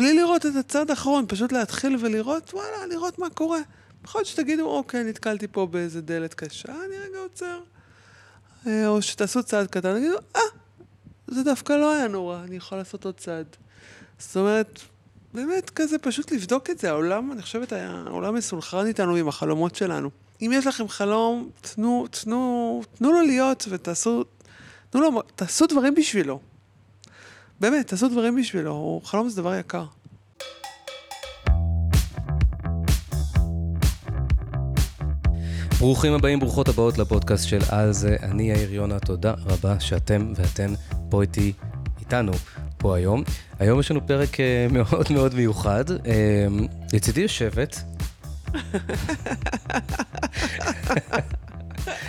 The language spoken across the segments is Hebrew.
בלי לראות את הצד האחרון, פשוט להתחיל ולראות, וואלה, לראות מה קורה. יכול להיות שתגידו, אוקיי, נתקלתי פה באיזה דלת קשה, אני רגע עוצר. אה, או שתעשו צעד קטן, תגידו, אה, זה דווקא לא היה נורא, אני יכול לעשות עוד צעד. זאת אומרת, באמת כזה פשוט לבדוק את זה. העולם, אני חושבת, העולם מסונכרן איתנו עם החלומות שלנו. אם יש לכם חלום, תנו, תנו, תנו לו להיות ותעשו, תנו לו, תעשו דברים בשבילו. באמת, תעשו דברים בשבילו, חלום זה דבר יקר. ברוכים הבאים, ברוכות הבאות לפודקאסט של על זה. אני יאיר יונה, תודה רבה שאתם ואתן פה איתי, איתנו, פה היום. היום יש לנו פרק אה, מאוד מאוד מיוחד. אה, לצידי יושבת.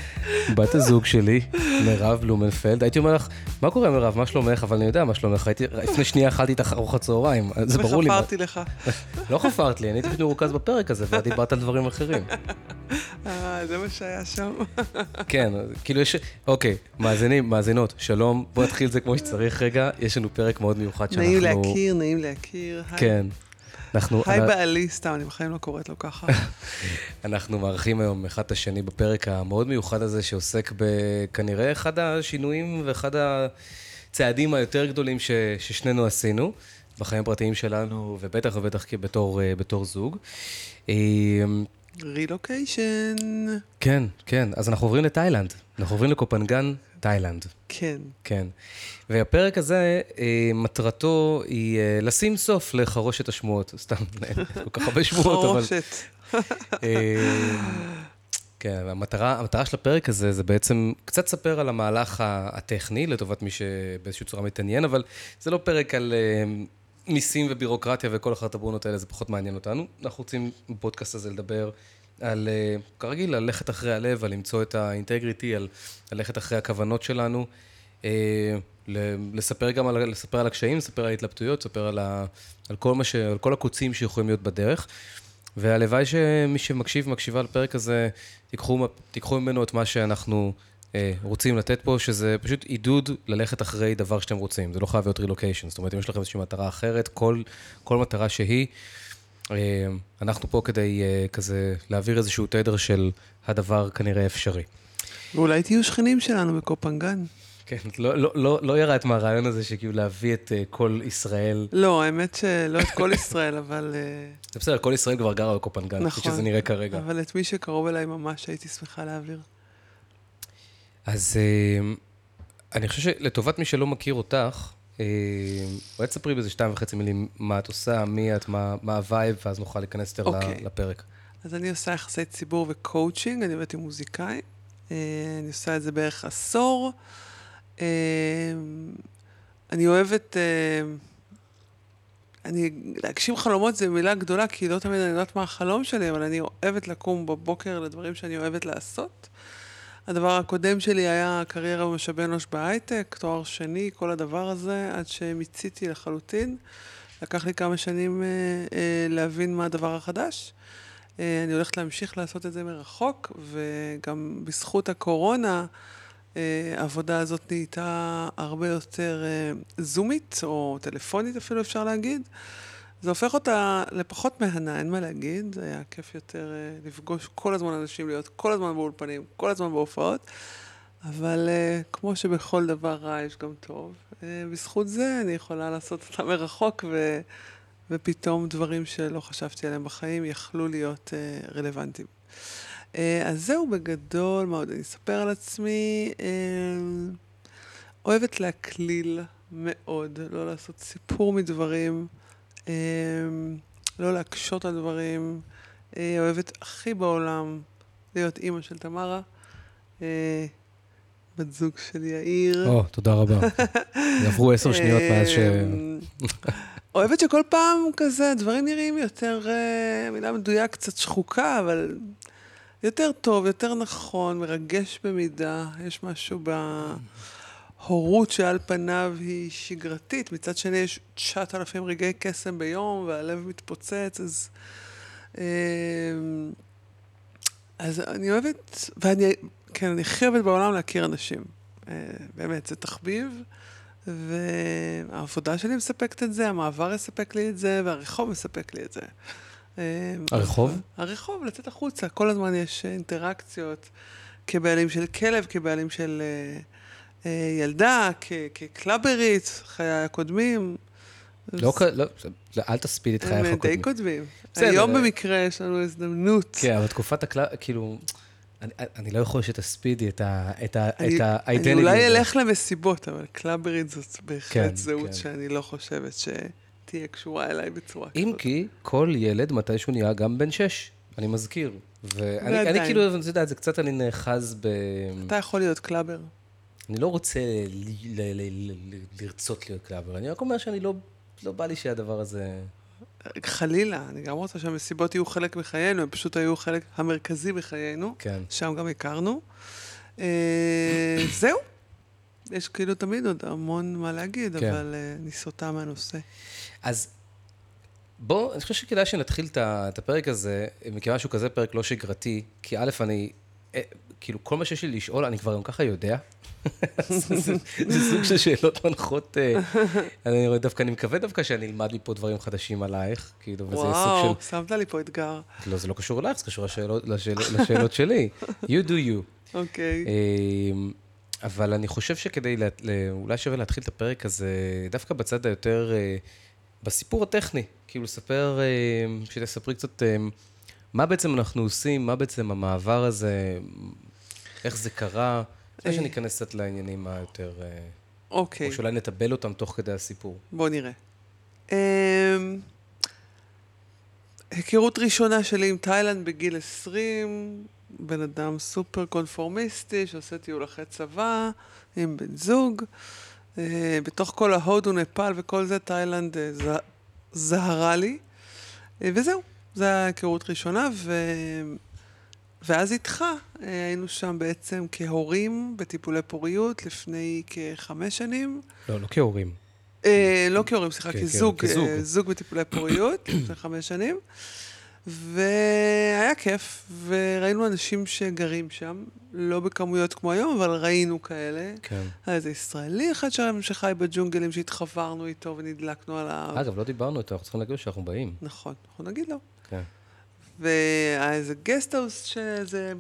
בת הזוג שלי, מירב בלומנפלד, הייתי אומר לך, מה קורה מירב, מה שלומך? אבל אני יודע מה שלומך, הייתי, לפני שנייה אכלתי איתך ארוחת צהריים, זה ברור לי. וחפרתי לך. לא חפרת לי, אני הייתי פשוט מרוכז בפרק הזה, ואת דיברת על דברים אחרים. אה, זה מה שהיה שם. כן, כאילו יש, אוקיי, מאזינים, מאזינות, שלום, בוא נתחיל את זה כמו שצריך רגע, יש לנו פרק מאוד מיוחד שאנחנו... נעים להכיר, נעים להכיר. כן. אנחנו... היי בעלי, סתם, אני בחיים לא קוראת לו ככה. אנחנו מארחים היום אחד את השני בפרק המאוד מיוחד הזה, שעוסק בכנראה אחד השינויים ואחד הצעדים היותר גדולים ש, ששנינו עשינו בחיים הפרטיים שלנו, ובטח ובטח בתור, אה, בתור זוג. רילוקיישן. כן, כן. אז אנחנו עוברים לתאילנד. אנחנו עוברים לקופנגן, תאילנד. כן. כן. והפרק הזה, אה, מטרתו היא אה, לשים סוף לחרושת השמועות. סתם, כל כך הרבה שמועות, אבל... חרושת. אה, כן, המטרה, המטרה של הפרק הזה זה בעצם קצת לספר על המהלך הטכני, לטובת מי שבאיזושהי צורה מתעניין, אבל זה לא פרק על מיסים ובירוקרטיה וכל אחת הברונות האלה, זה פחות מעניין אותנו. אנחנו רוצים בפודקאסט הזה לדבר על, כרגיל, על ללכת אחרי הלב, על למצוא את האינטגריטי, על ללכת אחרי הכוונות שלנו. לספר גם על, לספר על הקשיים, לספר על ההתלבטויות, לספר על, ה, על, כל ש, על כל הקוצים שיכולים להיות בדרך. והלוואי שמי שמקשיב, מקשיבה לפרק הזה, תיקחו, תיקחו ממנו את מה שאנחנו אה, רוצים לתת פה, שזה פשוט עידוד ללכת אחרי דבר שאתם רוצים. זה לא חייב להיות רילוקיישן. זאת אומרת, אם יש לכם איזושהי מטרה אחרת, כל, כל מטרה שהיא, אה, אנחנו פה כדי אה, כזה להעביר איזשהו תדר של הדבר כנראה אפשרי. ואולי תהיו שכנים שלנו בקופנגן. כן, לא, לא, לא, לא ירד מהרעיון הזה שכאילו להביא את uh, כל ישראל. לא, האמת שלא את כל ישראל, אבל... זה בסדר, כל ישראל כבר גרה בקופנגן, נכון, כפי שזה נראה כרגע. אבל את מי שקרוב אליי ממש הייתי שמחה להעביר. אז uh, אני חושב שלטובת מי שלא מכיר אותך, אולי תספרי באיזה שתיים וחצי מילים מה את עושה, מי את, מה, מה ה vibe, ואז נוכל להיכנס יותר okay. אוקיי. לפרק. אז אני עושה יחסי ציבור וקואוצ'ינג, אני עובדת עם מוזיקאים. Uh, אני עושה את זה בערך עשור. אמ, אני אוהבת... אני, להגשים חלומות זה מילה גדולה, כי לא תמיד אני יודעת מה החלום שלי, אבל אני אוהבת לקום בבוקר לדברים שאני אוהבת לעשות. הדבר הקודם שלי היה קריירה במשאבי אנוש בהייטק, תואר שני, כל הדבר הזה, עד שמיציתי לחלוטין. לקח לי כמה שנים אה, אה, להבין מה הדבר החדש. אה, אני הולכת להמשיך לעשות את זה מרחוק, וגם בזכות הקורונה, אה, העבודה הזאת נהייתה הרבה יותר אה, זומית, או טלפונית אפילו אפשר להגיד. זה הופך אותה לפחות מהנה, אין מה להגיד. זה היה כיף יותר אה, לפגוש כל הזמן אנשים, להיות כל הזמן באולפנים, כל הזמן בהופעות. אבל כמו שבכל דבר רע יש גם טוב. בזכות זה אני יכולה לעשות אותה מרחוק, ו... ופתאום דברים שלא חשבתי עליהם בחיים יכלו להיות רלוונטיים. אה, אז זהו בגדול מאוד, אני אספר על עצמי. אה, אוהבת להקליל מאוד, לא לעשות סיפור מדברים, אה, לא להקשות על דברים. אוהבת הכי בעולם להיות אימא של תמרה. בת זוג של יאיר. או, תודה רבה. עברו עשר שניות מאז ש... אוהבת שכל פעם כזה, דברים נראים יותר, מילה מדויק, קצת שחוקה, אבל יותר טוב, יותר נכון, מרגש במידה. יש משהו בהורות שעל פניו היא שגרתית. מצד שני, יש 9,000 רגעי קסם ביום, והלב מתפוצץ, אז... אמ, אז אני אוהבת, ואני, כן, אני הכי אוהבת בעולם להכיר אנשים. אה, באמת, זה תחביב, והעבודה שלי מספקת את זה, המעבר יספק לי את זה, והרחוב מספק לי את זה. אה, הרחוב? הרחוב, לצאת החוצה. כל הזמן יש אינטראקציות כבעלים של כלב, כבעלים של אה, אה, ילדה, כקלאברית, חיי הקודמים. לא, לא, אל תספיד את חייך הם די הקודמים. קודמים. היום במקרה יש לנו הזדמנות. כן, אבל תקופת ה club, כאילו, אני- אני לא יכול שתספידי את ה- את ה- אני- את ה-identity. אני אולי. אלך למסיבות, אבל קלאברית זאת כן, בהחלט זהות כן. שאני לא חושבת שתהיה קשורה אליי בצורה כזאת. אם כי כל ילד מתישהו נהיה גם בן שש, אני מזכיר. ואני. כאילו, אתה יודע, זה קצת אני נאחז ב... אתה יכול להיות clubber. אני לא רוצה לרצות להיות clubber, אני רק אומר שאני לא, לא בא לי שהדבר הזה... חלילה, אני גם רוצה שהמסיבות יהיו חלק מחיינו, הם פשוט היו חלק המרכזי בחיינו, כן. שם גם הכרנו. אה, זהו. יש כאילו תמיד עוד המון מה להגיד, כן. אבל אה, אני סוטה מהנושא. אז בוא, אני חושב שכדאי שנתחיל את הפרק הזה, מכיוון שהוא כזה פרק לא שגרתי, כי א', אני, אה, כאילו, כל מה שיש לי לשאול, אני כבר גם ככה יודע. זה, סוג של שאלות מנחות, אה, אני דווקא, אני מקווה דווקא שאני אלמד מפה דברים חדשים עלייך, כאילו, וזה וואו, סוג שמת לי פה אתגר. של... לא, זה לא קשור אלייך, זה קשור לשאלות, שלי. You do you. אוקיי. אמ, אבל אני חושב שכדי, אולי שווה להתחיל את הפרק הזה דווקא בצד היותר, אה, בסיפור הטכני. כאילו לספר, אה, שתספרי קצת אה, מה בעצם אנחנו עושים, מה בעצם המעבר הזה, איך זה קרה. לפני אה. שניכנס קצת לעניינים היותר, אה, אוקיי. או שאולי נטבל אותם תוך כדי הסיפור. בוא נראה. Um, היכרות ראשונה שלי עם תאילנד בגיל 20, בן אדם סופר קונפורמיסטי שעושה טיול אחרי צבא עם בן זוג. Uh, בתוך כל ההודו, נפאל וכל זה, תאילנד uh, ז... זהרה לי. וזהו, זו הייתה היכרות ראשונה, ו... ואז איתך uh, היינו שם בעצם כהורים בטיפולי פוריות לפני כחמש שנים. לא, לא כהורים. אה, לא כהורים, סליחה, כן, כזוג, כן, כזוג. אה, זוג בטיפולי פוריות, לפני חמש שנים. והיה כיף, וראינו אנשים שגרים שם, לא בכמויות כמו היום, אבל ראינו כאלה. כן. היה איזה ישראלי אחד שם שחי בג'ונגלים שהתחברנו איתו ונדלקנו עליו. אגב, לא דיברנו איתו, אנחנו צריכים להגיד לו שאנחנו באים. נכון, אנחנו נגיד לו. כן. והיה איזה גסטהאוס שאיזה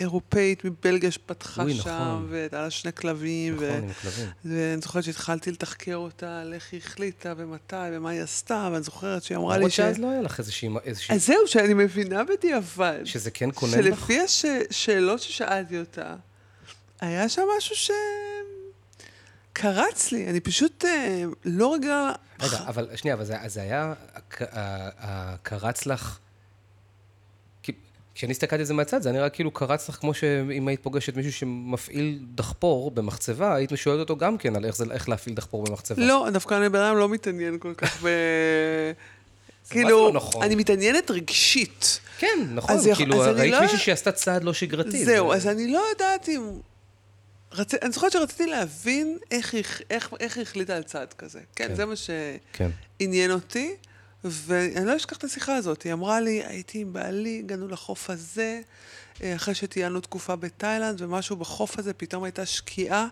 אירופאית מבלגיה שפתחה אוי, שם, נכון. והייתה לה שני כלבים. נכון, ו... עם כלבים. ואני זוכרת שהתחלתי לתחקר אותה על איך היא החליטה ומתי ומה היא עשתה, ואני זוכרת שהיא אמרה לי למרות ש... שאז לא היה לך איזושהי... איזושהי- אז זהו, שאני מבינה בדיעבד. שזה כן קונן בך? שלפי השאלות ששאלתי אותה, היה שם משהו ש... קרץ לי, אני פשוט אה, לא רגע... רגע, אבל שנייה, אבל זה, זה היה, קרץ לך, כשאני הסתכלתי על זה מהצד, זה נראה כאילו קרץ לך כמו שאם היית פוגשת מישהו שמפעיל דחפור במחצבה, היית שואלת אותו גם כן על איך, זה, איך להפעיל דחפור במחצבה. לא, דווקא אני בן אדם לא מתעניין כל כך ב... כאילו, לא נכון? אני מתעניינת רגשית. כן, נכון, אז כאילו, אז ראית לא- מישהי שעשתה צעד לא שגרתי. זהו, זה- אז אני לא יודעת אם... רצ... אני זוכרת שרציתי להבין איך היא, איך, איך היא החליטה על צעד כזה. כן, כן. זה מה כן, שעניין אותי, ואני לא אשכח את השיחה הזאת. היא אמרה לי, הייתי עם בעלי, הגענו לחוף הזה, אה, אחרי שטיילנו תקופה בתאילנד, ומשהו בחוף הזה, פתאום הייתה שקיעה.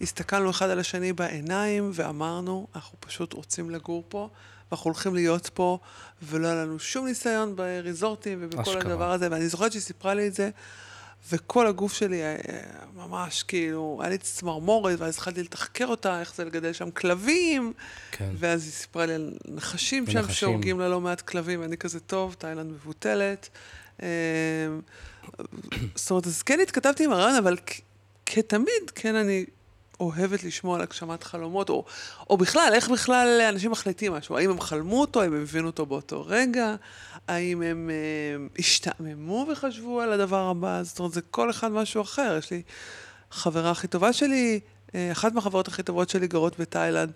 הסתכלנו אחד על השני בעיניים, ואמרנו, אנחנו פשוט רוצים לגור פה, ואנחנו הולכים להיות פה, ולא היה לנו שום ניסיון בריזורטים ובכל אשכרה. הדבר הזה. ואני זוכרת שהיא סיפרה לי את זה, וכל הגוף שלי היה ממש כאילו, היה לי צמרמורת, ואז התחלתי לתחקר אותה, איך זה לגדל שם כלבים. כן. ואז היא סיפרה לי על נחשים שם. שהורגים לה לא מעט כלבים, ואני כזה טוב, תאילנד מבוטלת. אמ, זאת אומרת, אז כן התכתבתי עם הרעיון, אבל כתמיד, כן, אני אוהבת לשמוע על הגשמת חלומות, או, או בכלל, איך בכלל אנשים מחליטים משהו? האם הם חלמו אותו, האם הם הבינו אותו באותו רגע? האם הם אה, השתעממו וחשבו על הדבר הבא? זאת אומרת, זה כל אחד משהו אחר. יש לי חברה הכי טובה שלי, אה, אחת מהחברות הכי טובות שלי גרות בתאילנד.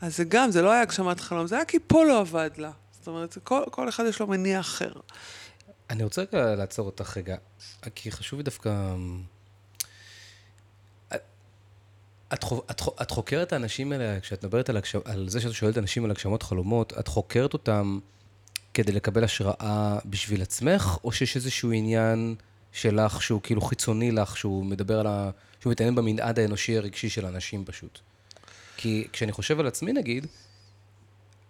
אז זה גם, זה לא היה הגשמת חלום, זה היה כי פה לא עבד לה. זאת אומרת, כל, כל אחד יש לו מניע אחר. אני רוצה רגע לעצור אותך רגע, כי חשוב לי דווקא... את, חו- את, חו- את חוקרת את האנשים האלה, כשאת מדברת על. על זה שאת שואלת אנשים על הגשמות חלומות, את חוקרת אותם כדי לקבל השראה בשביל עצמך, או שיש איזשהו עניין שלך שהוא כאילו חיצוני לך, שהוא מדבר על ה... שהוא מתעניין במנעד האנושי הרגשי של אנשים פשוט? כי כשאני חושב על עצמי, נגיד,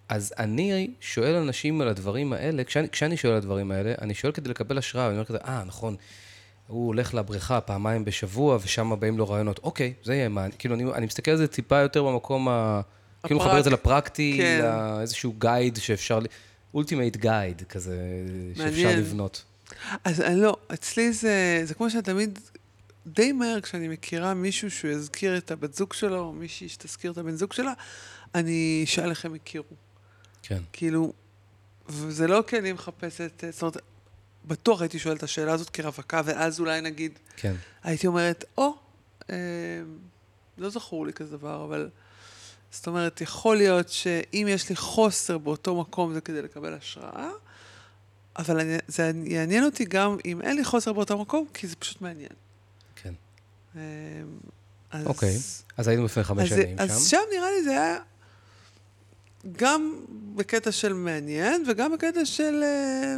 אז אני שואל אנשים על הדברים האלה, כשאני, כשאני שואל על הדברים האלה, אני שואל כדי לקבל השראה, ואני אומר כזה, אה, נכון, הוא הולך לבריכה פעמיים בשבוע, ושם באים לו רעיונות, אוקיי, זה יהיה מעניין. כאילו, אני, אני מסתכל על זה טיפה יותר במקום ה... כאילו, מחבר את זה לפרקטי, כן. לאיזשהו guide שאפשר, ultimate guide כזה, שאפשר. לבנות. אז אני לא, אצלי זה, זה כמו שאני תמיד, די מהר כשאני מכירה מישהו שהוא יזכיר את הבת זוג שלו, או מישהי שתזכיר את הבן זוג שלה, אני אשאל איך הם הכירו. כן. כאילו, וזה לא כי אני מחפשת, זאת אומרת, בטוח הייתי שואלת את השאלה הזאת כרווקה, ואז אולי נגיד, כן. הייתי אומרת, או, אה, לא זכור לי כזה דבר, אבל... זאת אומרת, יכול להיות שאם יש לי חוסר באותו מקום זה כדי לקבל השראה, אבל אני, זה יעניין אותי גם אם אין לי חוסר באותו מקום, כי זה פשוט מעניין. כן. אה, אז, אוקיי. אז היינו לפני חמש אז, שנים אז שם. שם נראה לי זה היה גם בקטע של מעניין, וגם בקטע של אה,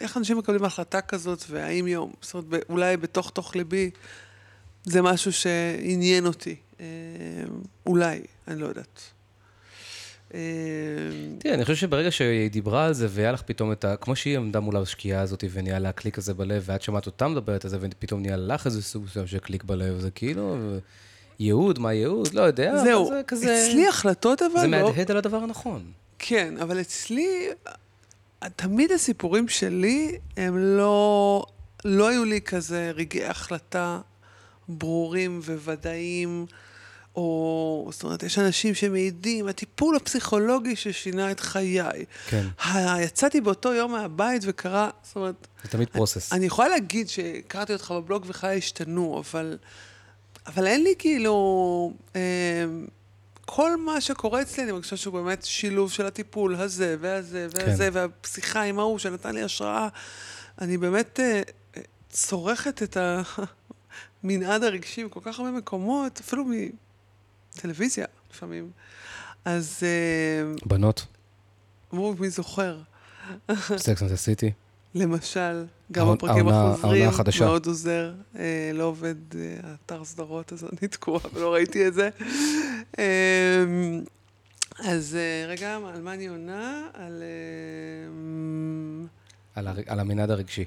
איך אנשים מקבלים החלטה כזאת, והאם יום, זאת אומרת, אולי בתוך תוך ליבי, זה משהו שעניין אותי. אה, אולי, אני לא יודעת. אה, תראה, אני חושב שברגע שהיא דיברה על זה, והיה לך פתאום את ה... כמו שהיא עמדה מול השקיעה הזאת, ונהיה לה קליק הזה בלב, ואת שמעת אותה מדברת על זה, ופתאום נהיה לך איזה סוג מסוים של קליק בלב, זה כאילו... ייעוד, מה ייעוד? לא יודע, אבל זהו, זה כזה... אצלי החלטות אבל... זה לא- מהדהד על הדבר הנכון. כן, אבל אצלי, תמיד הסיפורים שלי הם לא, לא היו לי כזה רגעי החלטה ברורים וודאיים, או, זאת אומרת, יש אנשים שמעידים, הטיפול הפסיכולוגי ששינה את חיי. כן. ה- יצאתי באותו יום מהבית וקרה, זאת אומרת, זה תמיד פרוסס. אני יכולה להגיד שקראתי אותך בבלוג וחיי השתנו, אבל, אבל אין לי כאילו... אה, כל מה שקורה אצלי, אני מרגישה שהוא באמת שילוב של הטיפול הזה והזה והזה, כן. והשיחה עם ההוא שנתן לי השראה. אני באמת אה, אה, צורכת את המנעד הרגשי בכל כך הרבה מקומות, אפילו מטלוויזיה לפעמים. אז אה, בנות, אמרו, מי זוכר? Sex and City. למשל, גם הפרקים החוזרים. מאוד עוזר. אה, לא עובד אה, האתר סדרות, אז אני תקועה ולא ראיתי את זה. אה, אז רגע, על מה אני עונה? על... על הר- על המנעד הרגשי.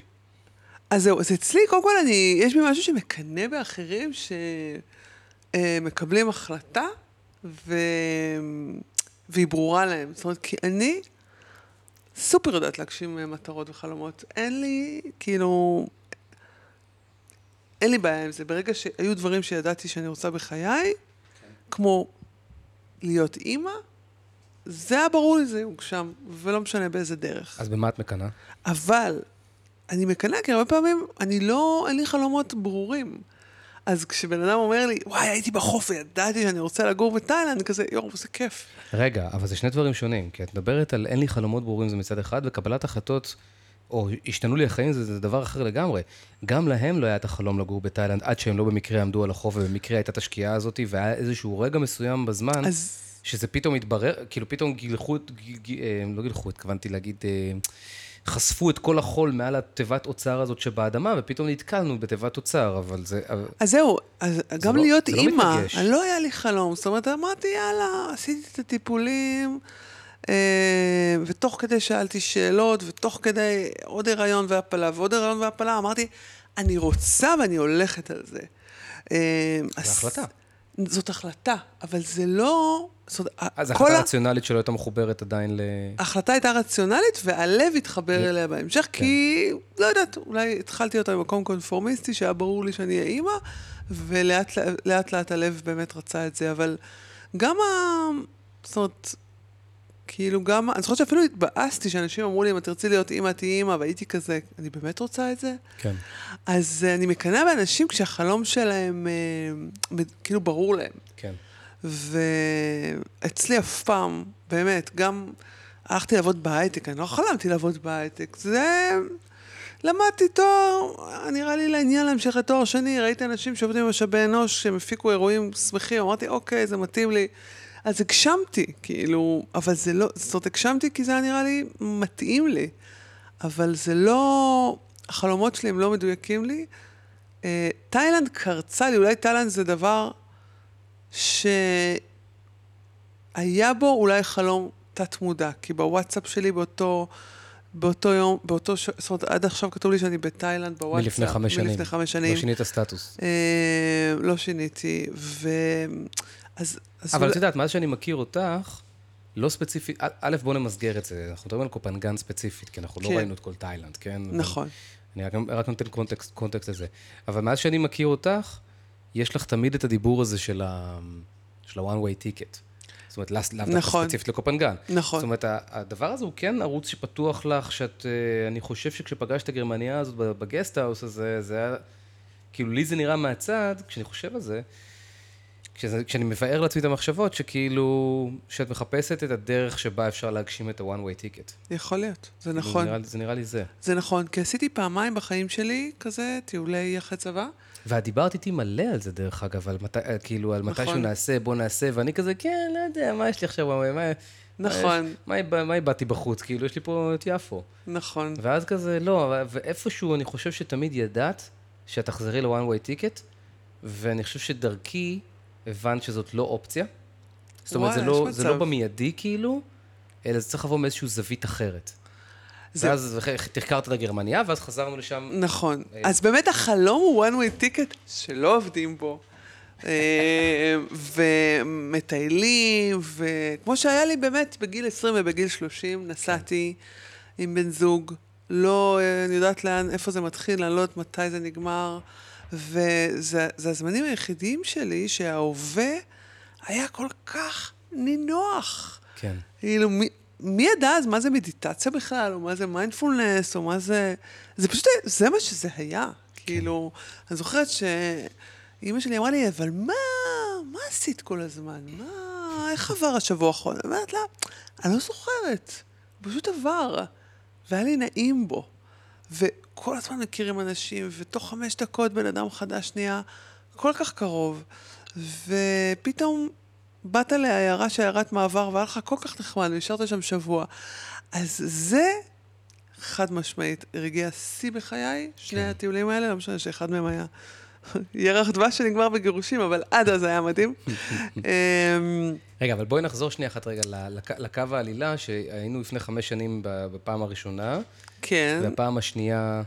אז זהו, אז אצלי, קודם כל, אני, יש בי משהו שמקנא באחרים שמקבלים החלטה ו... והיא ברורה להם. זאת אומרת, כי אני סופר יודעת להגשים אה, מטרות וחלומות. אין לי, כאילו, אין לי בעיה עם זה. ברגע שהיו דברים שידעתי שאני רוצה בחיי, כמו להיות אימא, זה היה ברור לי, זה יוגשם, ולא משנה באיזה דרך. אז במה את מקנאה? אבל אני מקנאה, כי הרבה פעמים אני לא, אין לי חלומות ברורים. אז כשבן אדם אומר לי, וואי, הייתי בחוף וידעתי שאני רוצה לגור בתאילנד, כזה, יואו, זה כיף. רגע, אבל זה שני דברים שונים, כי את מדברת על אין לי חלומות ברורים זה מצד אחד, וקבלת החלטות, או השתנו לי החיים זה, זה דבר אחר לגמרי. גם להם לא היה את החלום לגור בתאילנד, עד שהם לא במקרה עמדו על החוף, ובמקרה הייתה את השקיעה הזאת, והיה איזשהו רגע מסוים בזמן, אז שזה פתאום התברר, כאילו פתאום גילחו, את- ג- ג- אה, לא גילחו, התכוונתי להגיד, אה, חשפו את כל החול מעל התיבת אוצר הזאת שבאדמה, ופתאום נתקלנו בתיבת אוצר, אבל זה... אז זהו, אז גם לא- להיות זה לא אימא. אני לא היה לי חלום. זאת אומרת, אמרתי, יאללה, עשיתי את הטיפולים, אה, ותוך כדי שאלתי שאלות, ותוך כדי עוד הריון והפלה ועוד הריון והפלה, אמרתי, אני רוצה ואני הולכת על זה. אה, זו אז- החלטה. זאת החלטה, אבל זה לא... זאת אז החלטה ה- רציונלית שלא הייתה מחוברת עדיין ל... ההחלטה הייתה רציונלית, והלב התחבר אליה בהמשך, כן. כי, לא יודעת, אולי התחלתי אותה במקום קונפורמיסטי, שהיה ברור לי שאני אהיה אימא, ולאט לאט, לאט הלב באמת רצה את זה, אבל גם ה... זאת אומרת, כאילו גם, אני זוכרת שאפילו התבאסתי שאנשים אמרו לי, אם את תרצי להיות אימא, תהיי אימא, והייתי כזה, אני באמת רוצה את זה? כן. אז אה, אני מקנאה באנשים כשהחלום שלהם, אה, כאילו, ברור להם. כן. ואצלי אף פעם, באמת, גם הלכתי לעבוד בהייטק, אני לא חלמתי לעבוד בהייטק. זה... למדתי תואר, נראה לי לעניין להמשך לתואר שני, ראיתי אנשים שעובדים במשאבי אנוש, שהם הפיקו אירועים שמחים, אמרתי, אוקיי, זה מתאים לי. אז הגשמתי, כאילו, אבל זה לא, זאת אומרת, הגשמתי כי זה היה נראה לי מתאים לי, אבל זה לא, החלומות שלי הם לא מדויקים לי. אה, תאילנד קרצה לי, אולי תאילנד זה דבר ש... היה בו אולי חלום תת-מודע, כי בוואטסאפ שלי באותו, באותו יום, באותו, ש... זאת אומרת, עד עכשיו כתוב לי שאני בתאילנד בוואטסאפ. מלפני חמש שנים. מלפני חמש שנים. לא שינית סטטוס. אה, לא שיניתי, ו... אז... אבל את יודעת, מאז שאני מכיר אותך, לא ספציפית, א', בוא נמסגר את זה, אנחנו מדברים על קופנגן ספציפית, כי אנחנו לא כן. ראינו את כל תאילנד, כן? נכון. אני רק, רק נותן קונטקסט, קונטקסט לזה. אבל מאז שאני מכיר אותך, יש לך תמיד את הדיבור הזה של ה- של ה-one way ticket. זאת אומרת, לאו דווקא נכון. ספציפית לקופנגן. נכון. זאת אומרת, הדבר הזה הוא כן ערוץ שפתוח לך, שאת, אה, אני חושב שכשפגשת את הגרמניה הזאת בגסט-האוס הזה, זה היה, כאילו, לי זה נראה מהצד, כשאני חושב על זה, כשזה, כשאני מבאר לעצמי את המחשבות, שכאילו, שאת מחפשת את הדרך שבה אפשר להגשים את ה-one way ticket. יכול להיות, זה כאילו, נכון. נראה, לי- זה נראה לי זה. זה נכון, כי עשיתי פעמיים בחיים שלי כזה טיולי אחרי צבא. ואת דיברת איתי מלא על זה, דרך אגב, על מתי, אה, כאילו, על מתישהו נכון. נעשה, בוא נעשה, ואני כזה, כן, לא יודע, מה יש לי עכשיו, מה, נכון, מה, מה, מה באתי בחוץ, כאילו, יש לי פה את יפו. נכון. ואז כזה, לא, ואיפשהו אני חושב שתמיד ידעת שאת תחזרי ל-one way ticket, ואני חושב שדרכי הבנת שזאת לא אופציה. זאת אומרת, זה, לא, זה לא. במיידי, כאילו, אלא זה צריך לבוא מאיזושהי זווית אחרת. זה- ואז תחקרת את הגרמניה, ואז חזרנו לשם. נכון. אה, אז באמת החלום הוא one way ticket שלא עובדים בו. אה, ומטיילים, וכמו שהיה לי באמת בגיל 20 ובגיל 30, נסעתי עם בן זוג, לא, אה, אני יודעת לאן, איפה זה מתחיל, אני לא יודעת מתי זה נגמר, וזה זה הזמנים היחידים שלי שההווה היה כל כך נינוח. כן. כאילו, מי, מי ידע אז מה זה מדיטציה בכלל, או מה זה מיינדפולנס, או מה זה... זה פשוט, זה מה שזה היה. כאילו, אני זוכרת שאימא שלי אמרה לי, אבל מה, מה עשית כל הזמן? מה, איך עבר השבוע האחרון? אני אומרת לה, אני לא זוכרת, פשוט עבר, והיה לי נעים בו. וכל הזמן מכירים אנשים, ותוך חמש דקות בן אדם חדש נהיה כל כך קרוב, ופתאום באת לעיירה שעיירת מעבר, והיה לך כל כך נחמד, ונשארת שם שבוע. אז זה, חד משמעית, רגעי השיא בחיי, שני כן. הטיולים האלה, לא משנה שאחד מהם היה ירח דבש שנגמר בגירושים, אבל עד אז היה מדהים. אמ, רגע, אבל בואי נחזור שנייה אחת רגע לקו העלילה, שהיינו לפני חמש שנים בפעם הראשונה, כן. והפעם השנייה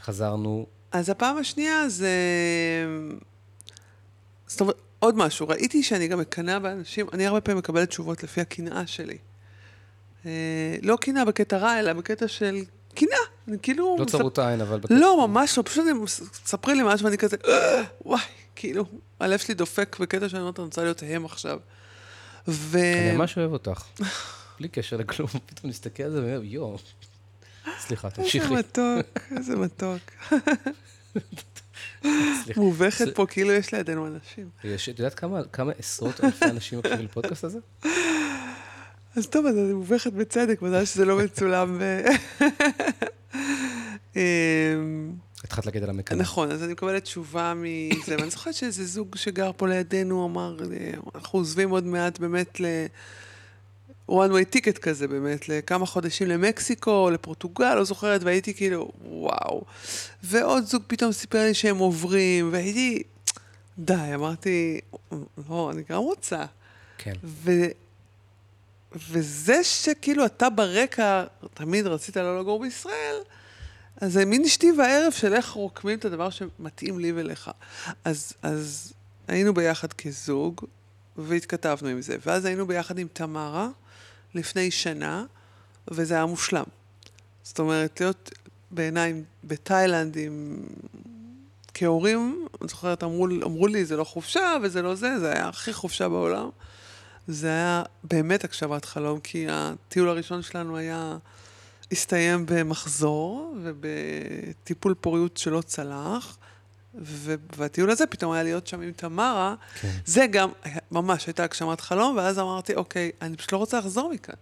חזרנו, אז הפעם השנייה זה... זאת אומרת, עוד משהו, ראיתי שאני גם מקנאה באנשים, אני הרבה פעמים מקבלת תשובות לפי הקנאה שלי. אה, לא קנאה בקטע רע, אלא בקטע של קנאה. אני כאילו... לא מספ- צרות עין, אבל... בקטע- לא, ממש לא, פשוט הם מס- מספרים לי משהו ואני כזה, "אה, וואי, כאילו, הלב שלי דופק בקטע שאני אומרת, אני רוצה להיות הם עכשיו. ו... אני ממש אוהב אותך. בלי קשר לכלום, פתאום נסתכל על זה ואומר, יואו. סליחה, איזה תמשיכי. מתוק, איזה מתוק. מובכת פה כאילו יש לידינו אנשים. יש- את יודעת כמה כמה עשרות אלפי אנשים מקשיבים לפודקאסט הזה? אז טוב, אז אני מובכת בצדק, מזל שזה לא מצולם. אמ, התחלת להגיד על המקנא. נכון, אז אני מקבלת תשובה מזה, ואני זוכרת שאיזה זוג שגר פה לידינו אמר, אנחנו עוזבים עוד מעט באמת ל... one way ticket כזה באמת, לכמה חודשים למקסיקו, לפורטוגל, לא זוכרת, והייתי כאילו, וואו. ועוד זוג פתאום סיפר לי שהם עוברים, והייתי, די, אמרתי, לא, אני גם רוצה. כן. ו... וזה שכאילו אתה ברקע, תמיד רצית לא לגור בישראל, אז זה מין אשתי והערב של איך רוקמים את הדבר שמתאים לי ולך. אז, אז היינו ביחד כזוג, והתכתבנו עם זה. ואז היינו ביחד עם תמרה לפני שנה, וזה היה מושלם. זאת אומרת, להיות בעיניי בתאילנד עם... כהורים, אני זוכרת, אמרו, אמרו לי, זה לא חופשה וזה לא זה, זה היה הכי חופשה בעולם. זה היה באמת הגשמת חלום, כי הטיול הראשון שלנו היה, הסתיים במחזור ובטיפול פוריות שלא צלח, והטיול הזה פתאום היה להיות שם עם תמרה, כן. זה גם ממש הייתה הגשמת חלום, ואז אמרתי, אוקיי, אני פשוט לא רוצה לחזור מכאן.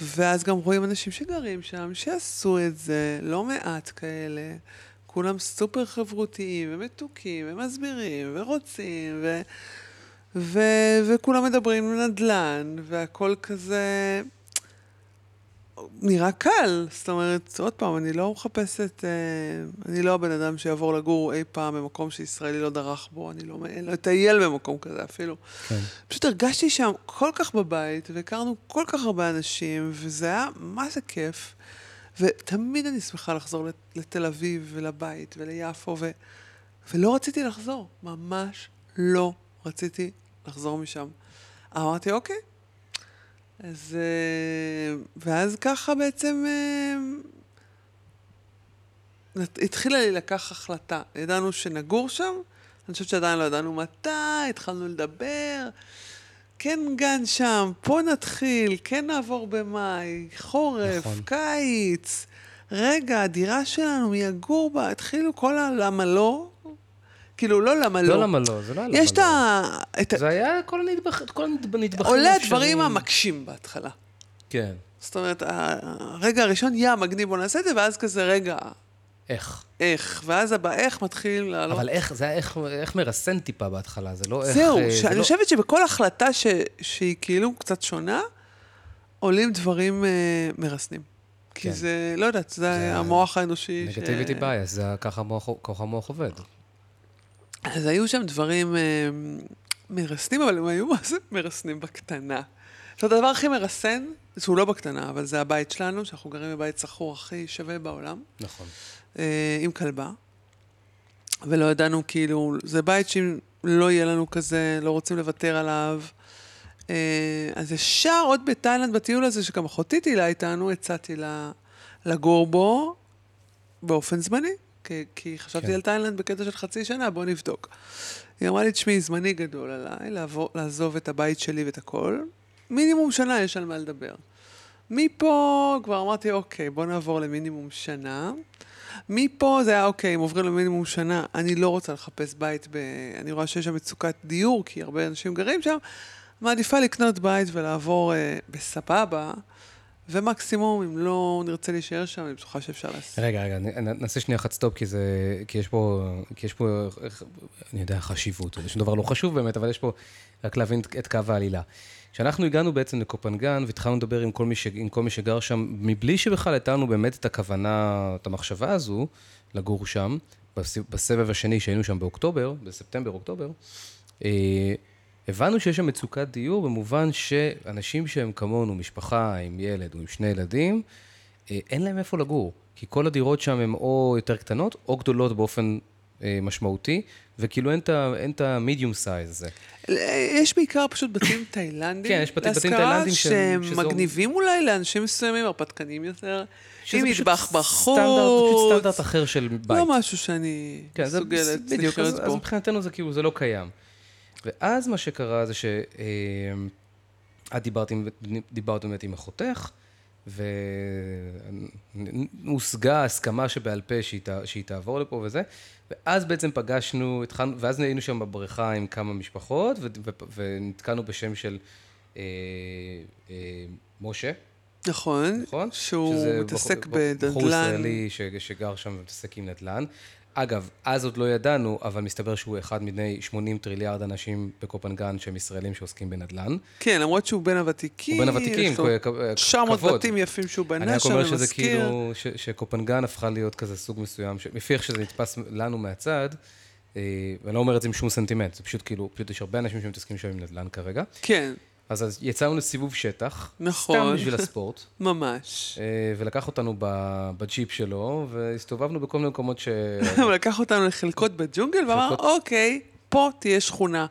ואז גם רואים אנשים שגרים שם, שעשו את זה, לא מעט כאלה, כולם סופר חברותיים ומתוקים ומסבירים ורוצים, ו... ו- וכולם מדברים נדל"ן, והכל כזה... נראה קל. זאת אומרת, עוד פעם, אני לא מחפשת, אה, אני לא הבן אדם שיעבור לגור אי פעם במקום שישראלי לא דרך בו, אני לא, לא אטייל במקום כזה אפילו. כן. פשוט הרגשתי שם כל כך בבית, והכרנו כל כך הרבה אנשים, וזה היה מה זה כיף. ותמיד אני שמחה לחזור לת- לתל אביב ולבית וליפו, ו... ולא רציתי לחזור, ממש לא רציתי לחזור משם. אמרתי, אוקיי. אז... אה, ואז ככה בעצם אה, התחילה לי לקח החלטה. ידענו שנגור שם, אני חושבת שעדיין לא ידענו מתי, התחלנו לדבר. כן גן שם, פה נתחיל, כן נעבור במאי, חורף, נכון. קיץ. רגע, הדירה שלנו, מי יגור בה? התחילו כל הלמה לא. כאילו, לא למה לא. לא למה לא, זה לא היה למה יש לא. ה... את ה... זה היה כל הנדבכים עולה. הדברים המקשים בהתחלה. כן. זאת אומרת, הרגע הראשון, יא, מגניב, בוא נעשה את זה, ואז כזה, רגע, איך? איך, ואז הבאיך מתחיל לעלות. אבל איך, זה היה איך, איך מרסן טיפה בהתחלה, זה לא איך... זהו, אה, זה שאני לא- חושבת שבכל החלטה ש... שהיא כאילו קצת שונה, עולים דברים אה, מרסנים. כי כן. זה, לא יודעת, זה, זה המוח האנושי. ש- נגטיביטי בייס, זה ככה המוח- ככה המוח עובד. אז היו שם דברים אה, מרסנים, אבל הם היו מה זה מרסנים בקטנה. זאת אומרת, הדבר הכי מרסן, שהוא לא בקטנה, אבל זה הבית שלנו, שאנחנו גרים בבית שכור הכי שווה בעולם. נכון. אה, עם כלבה, ולא ידענו, כאילו, זה בית שאם לא יהיה לנו כזה, לא רוצים לוותר עליו. אה, אז ישר, עוד בתאילנד, בטיול הזה, שגם אחותי טילה איתנו, הצעתי לה לגור בו באופן זמני, כי, כי חשבתי כן. על תאילנד בקטע של חצי שנה, בוא נבדוק. היא אמרה לי, תשמעי, זמני גדול עליי, לעבור, לעזוב את הבית שלי ואת הכל. מינימום שנה יש על מה לדבר. מפה כבר אמרתי, אוקיי, בוא נעבור למינימום שנה. מפה זה היה, אוקיי, אם עוברים למינימום שנה, אני לא רוצה לחפש בית, ב... אני רואה שיש שם מצוקת דיור, כי הרבה אנשים גרים שם, מעדיפה לקנות בית ולעבור אה, בסבבה, ומקסימום, אם לא נרצה להישאר שם, אני בטוחה שאפשר לעשות. רגע, רגע, נעשה שנייה אחת סטופ, כי זה... כי יש פה... כי יש פה... אני יודע, חשיבות. זה שום דבר לא חשוב באמת, אבל יש פה... רק להבין את- קו העלילה. כשאנחנו הגענו בעצם לקופנגן והתחלנו לדבר עם כל, מי ש... עם כל מי שגר שם, מבלי שבכלל הייתה לנו באמת את הכוונה, את המחשבה הזו, לגור שם, בס- בסבב השני שהיינו שם באוקטובר, בספטמבר-אוקטובר, אה, הבנו שיש שם מצוקת דיור במובן שאנשים שהם כמונו, משפחה עם ילד או עם שני ילדים, אה, אין להם איפה לגור. כי כל הדירות שם הן או יותר קטנות, או גדולות באופן אה, משמעותי, וכאילו אין את ה- אין את ה-medium size הזה. יש בעיקר פשוט בתים תאילנדים. כן, יש בתים- להשכרה תאילנדים שהם- שהם שזו- מגניבים אולי לאנשים מסוימים, הרפתקנים יותר. שזה עם פשוט מטבח סטנדרט- בחוץ. פשוט סטנדרט אחר של בית. לא משהו שאני כן, מסוגלת בדיוק, לחיות אז, אז בו. מבחינתנו זה כאילו, זה לא קיים. ואז מה שקרה זה שאת דיברת, עם- דיברת באמת עם אחותך, והושגה הסכמה שבעל פה שהיא, שהיא תעבור לפה וזה, ואז בעצם פגשנו, התחלנו, ואז היינו שם בבריכה עם כמה משפחות, ו, ו, ונתקענו בשם של אה, אה, משה, נכון, נכון? שהוא מתעסק בחור- בחור בנדל"ן. ישראלי ש, שגר שם ומתעסק עם נדל"ן. אגב, אז עוד לא ידענו, אבל מסתבר שהוא אחד מני 80 טריליארד אנשים בקופנגן שהם ישראלים שעוסקים בנדל"ן. כן, למרות שהוא בין הוותיקים. הוא בין הוותיקים, יש לו כ- כ- 900 כבוד. בתים יפים שהוא אני בנה רק שם אומר שזה ומשכיר. כאילו, ש, שקופנגן הפכה להיות כזה סוג מסוים, לפי איך שזה נתפס לנו מהצד, אה, ואני לא אומר את זה עם שום סנטימנט, זה פשוט כאילו, פשוט יש הרבה אנשים שמתעסקים שם עם נדל"ן כרגע. כן, אז, אז יצאנו לסיבוב שטח, נכון. סתם בשביל הספורט. ממש. אה, ולקח אותנו בג'יפ שלו, והסתובבנו בכל מיני מקומות ש... הוא לקח אותנו לחלקות בג'ונגל ואמר, אוקיי, פה תהיה שכונה.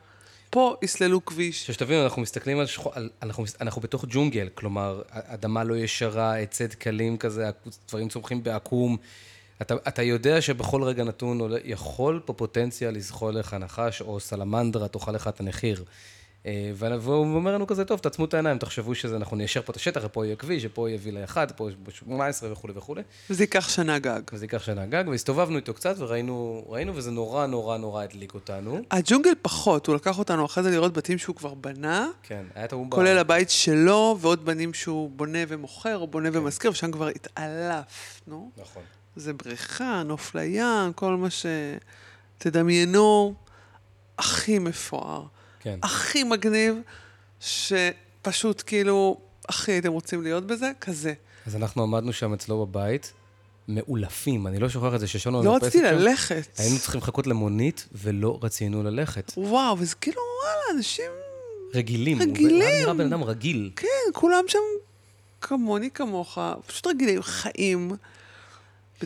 פה יסללו כביש. שתבינו, אנחנו מסתכלים על, שכו... על אנחנו, אנחנו בתוך ג'ונגל, כלומר, אדמה לא ישרה, עצי דקלים כזה, דברים צומחים בעקום. אתה, אתה יודע שבכל רגע נתון יכול פה פוטנציאל לזחול לך נחש, או סלמנדרה תאכל לך את הנחיר. אה, והוא אומר לנו כזה, טוב, תעצמו את העיניים, תחשבו שזה, אנחנו ניישר פה את השטח, ופה יהיה כביש, ופה יהיה וילה אחד, פה יש 18 וכולי וכולי. וזה ייקח שנה גג. וזה ייקח שנה גג, והסתובבנו איתו קצת, וראינו, ראינו, וזה נורא נורא נורא הדליק אותנו. הג'ונגל פחות, הוא לקח אותנו אחרי זה לראות בתים שהוא כבר בנה, כן, היה את ההוא ב- כולל הבית שלו, ועוד בנים שהוא בונה ומוכר, או בונה ומשכיר, ושם כבר התעלפנו. נכון. זה בריכה, נוף לים, כל מה שתדמיינו, הכי מפואר, כן. הכי מגניב, שפשוט כאילו הכי הייתם רוצים להיות בזה? כזה. אז אנחנו עמדנו שם אצלו בבית, מאולפים, אני לא שוכח את זה, שישבנו לא רציתי שם. ללכת. היינו צריכים לחכות למונית, ולא רצינו ללכת. וואו, וזה כאילו, וואלה, אנשים... רגילים. הוא רגילים. היה נראה בן אדם רגיל. כן, כולם שם כמוני, כמוך, פשוט רגילים, חיים.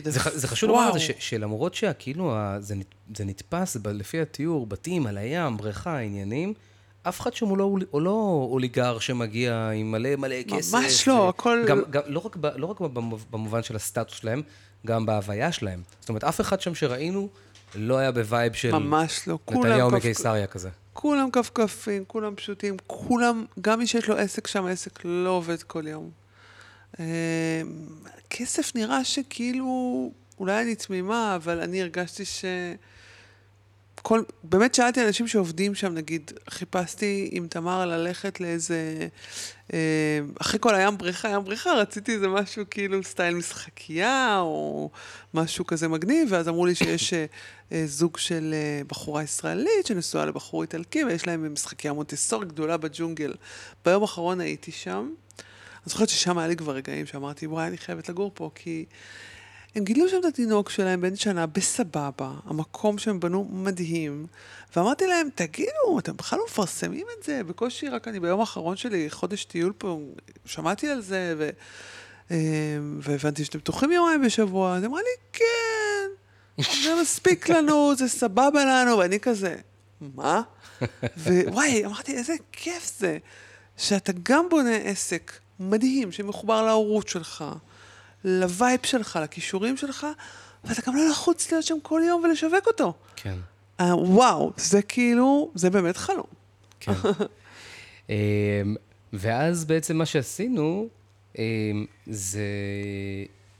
זה, ח- זה חשוב לומר את זה, ש- שלמרות שכאילו זה, זה נתפס ב- לפי התיאור, בתים על הים, בריכה, עניינים, אף אחד שם הוא לא, הוא לא אוליגרך שמגיע עם מלא מלא כסף. ממש לא, הכל- גם, גם, לא, רק ב, לא רק במוב- במובן של הסטטוס שלהם, גם בהוויה שלהם. זאת אומרת, אף אחד שם שראינו לא היה ב vibe של ממש לא. נתניהו מקיסריה כזה. כולם כפכפים, כולם פשוטים, כולם, גם מי שיש לו עסק שם, העסק לא עובד כל יום. אה, כסף נראה שכאילו, אולי אני תמימה, אבל אני הרגשתי ש... כל, באמת שאלתי אנשים שעובדים שם, נגיד, חיפשתי עם תמר ללכת לאיזה... אה, אחרי כל הים בריכה, ים בריכה, רציתי איזה משהו כאילו סטייל משחקייה, או משהו כזה מגניב, ואז אמרו לי שיש אה, אה, זוג של אה, בחורה ישראלית שנשואה לבחור איטלקי, ויש להם משחקייה מונטסורי גדולה בג'ונגל. ביום האחרון הייתי שם. אני זוכרת ששם היה לי כבר רגעים שאמרתי, וואי, אני חייבת לגור פה, כי הם גידלו שם את התינוק שלהם בן שנה בסבבה, המקום שהם בנו מדהים, ואמרתי להם, תגידו, אתם בכלל לא מפרסמים את זה? בקושי רק אני ביום האחרון שלי, חודש טיול פה, שמעתי על זה, ו... אה, והבנתי שאתם פתוחים יומיים בשבוע, אז אמרה לי, כן, זה מספיק לנו, זה סבבה לנו, ואני כזה, מה? ווואי, אמרתי, איזה כיף זה, שאתה גם בונה עסק מדהים, שמחובר להורות שלך, לווייב שלך, לכישורים שלך, ואתה גם לא לחוץ להיות שם כל יום ולשווק אותו. כן, Uh, וואו, זה כאילו, זה באמת חלום. כן. אמ, ואז בעצם מה שעשינו, אמ, זה...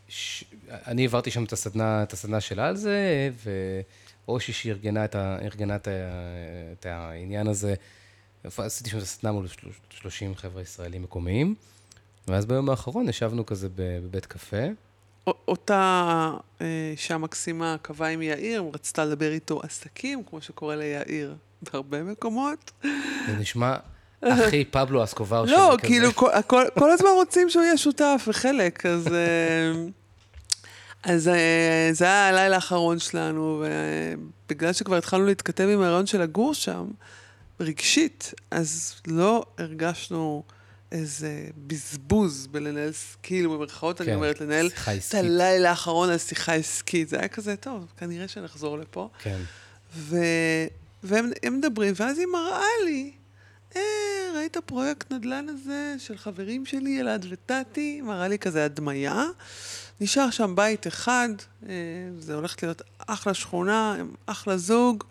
ש... אני העברתי שם את הסדנה, את הסדנה שלה על זה, ואושי שהיא ארגנה את, ה... את, ה... את העניין הזה. עשיתי שם את הסדנה מול 30 חבר'ה ישראלים מקומיים, ואז ביום האחרון ישבנו כזה בבית קפה. אותה אה, אישה מקסימה קבעה עם יאיר, רצתה לדבר איתו עסקים, כמו שקורה ליאיר בהרבה מקומות. זה נשמע הכי פבלו אסקובר שלי לא, כזה. כאילו, כל, כל, כל הזמן רוצים שהוא יהיה שותף וחלק, אז... אה, אז אה, זה היה הלילה האחרון שלנו, ובגלל שכבר התחלנו להתכתב עם הרעיון של לגור שם, רגשית, אז לא הרגשנו איזה בזבוז בלנהל, כאילו במרכאות אני כן, אומרת, לנהל את. הלילה האחרון על שיחה עסקית. זה היה כזה, טוב, כנראה שנחזור לפה. כן. ו... והם הם מדברים, ואז היא מראה לי, אה, ראית פרויקט נדל"ן הזה של חברים שלי, אלעד וטאטי? מראה לי כזה הדמיה. נשאר שם בית אחד, אה, זה הולך להיות אחלה שכונה, אחלה זוג.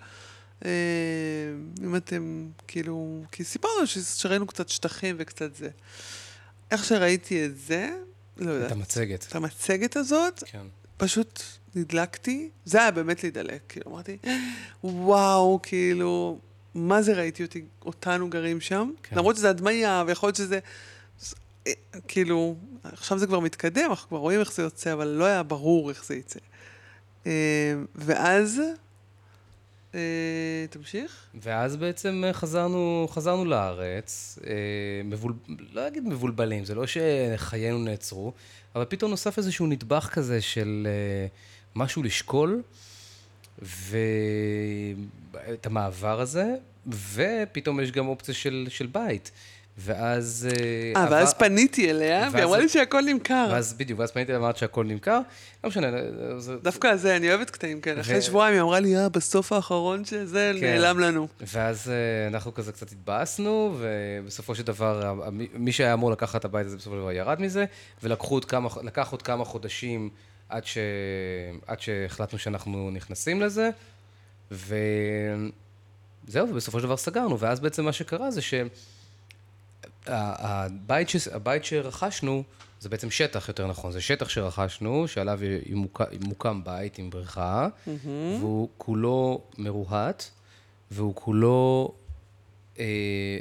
אה, אם אתם, כאילו, כי סיפרנו שראינו קצת שטחים וקצת זה. איך שראיתי את זה, לא יודעת, את המצגת. את המצגת הזאת, כן. פשוט נדלקתי, זה היה באמת להידלק, כאילו אמרתי, וואו, כאילו, מה זה ראיתי אותי, אותנו גרים שם? כן. למרות שזה הדמיה, ויכול להיות שזה, זה- אה, כאילו, עכשיו זה כבר מתקדם, אנחנו כבר רואים איך זה יוצא, אבל לא היה ברור איך זה יצא. אה, ואז, אה, תמשיך? ואז בעצם אה, חזרנו, חזרנו לארץ, אה, מבול... לא אגיד מבולבלים, זה לא שחיינו נעצרו, אבל פתאום נוסף איזשהו נדבך כזה של אה, משהו לשקול, ואת המעבר הזה, ופתאום יש גם אופציה של, של בית. ואז... אה, עבר- ואז פניתי אליה, ואז- והיא אמרה לי שהכל נמכר. ואז בדיוק, ואז פניתי ואמרת שהכל נמכר, לא משנה, זה... דווקא זה, אני אוהבת קטעים כאלה. ו- אחרי שבועיים היא אמרה לי, אה, בסוף האחרון שזה כן. נעלם לנו. ואז אה, אנחנו כזה קצת התבאסנו, ובסופו של דבר, מי- שהיה אמור לקחת את הבית הזה בסופו של דבר ירד מזה, ולקחו עוד כמה, עוד כמה חודשים עד, ש... עד שהחלטנו שאנחנו נכנסים לזה, וזהו, ובסופו של דבר סגרנו, ואז בעצם מה שקרה זה שהבית ש... הבית שרכשנו, זה בעצם שטח יותר נכון, זה שטח שרכשנו, שעליו ימוק... מוקם בית עם בריכה, והוא כולו מרוהט, והוא כולו אה,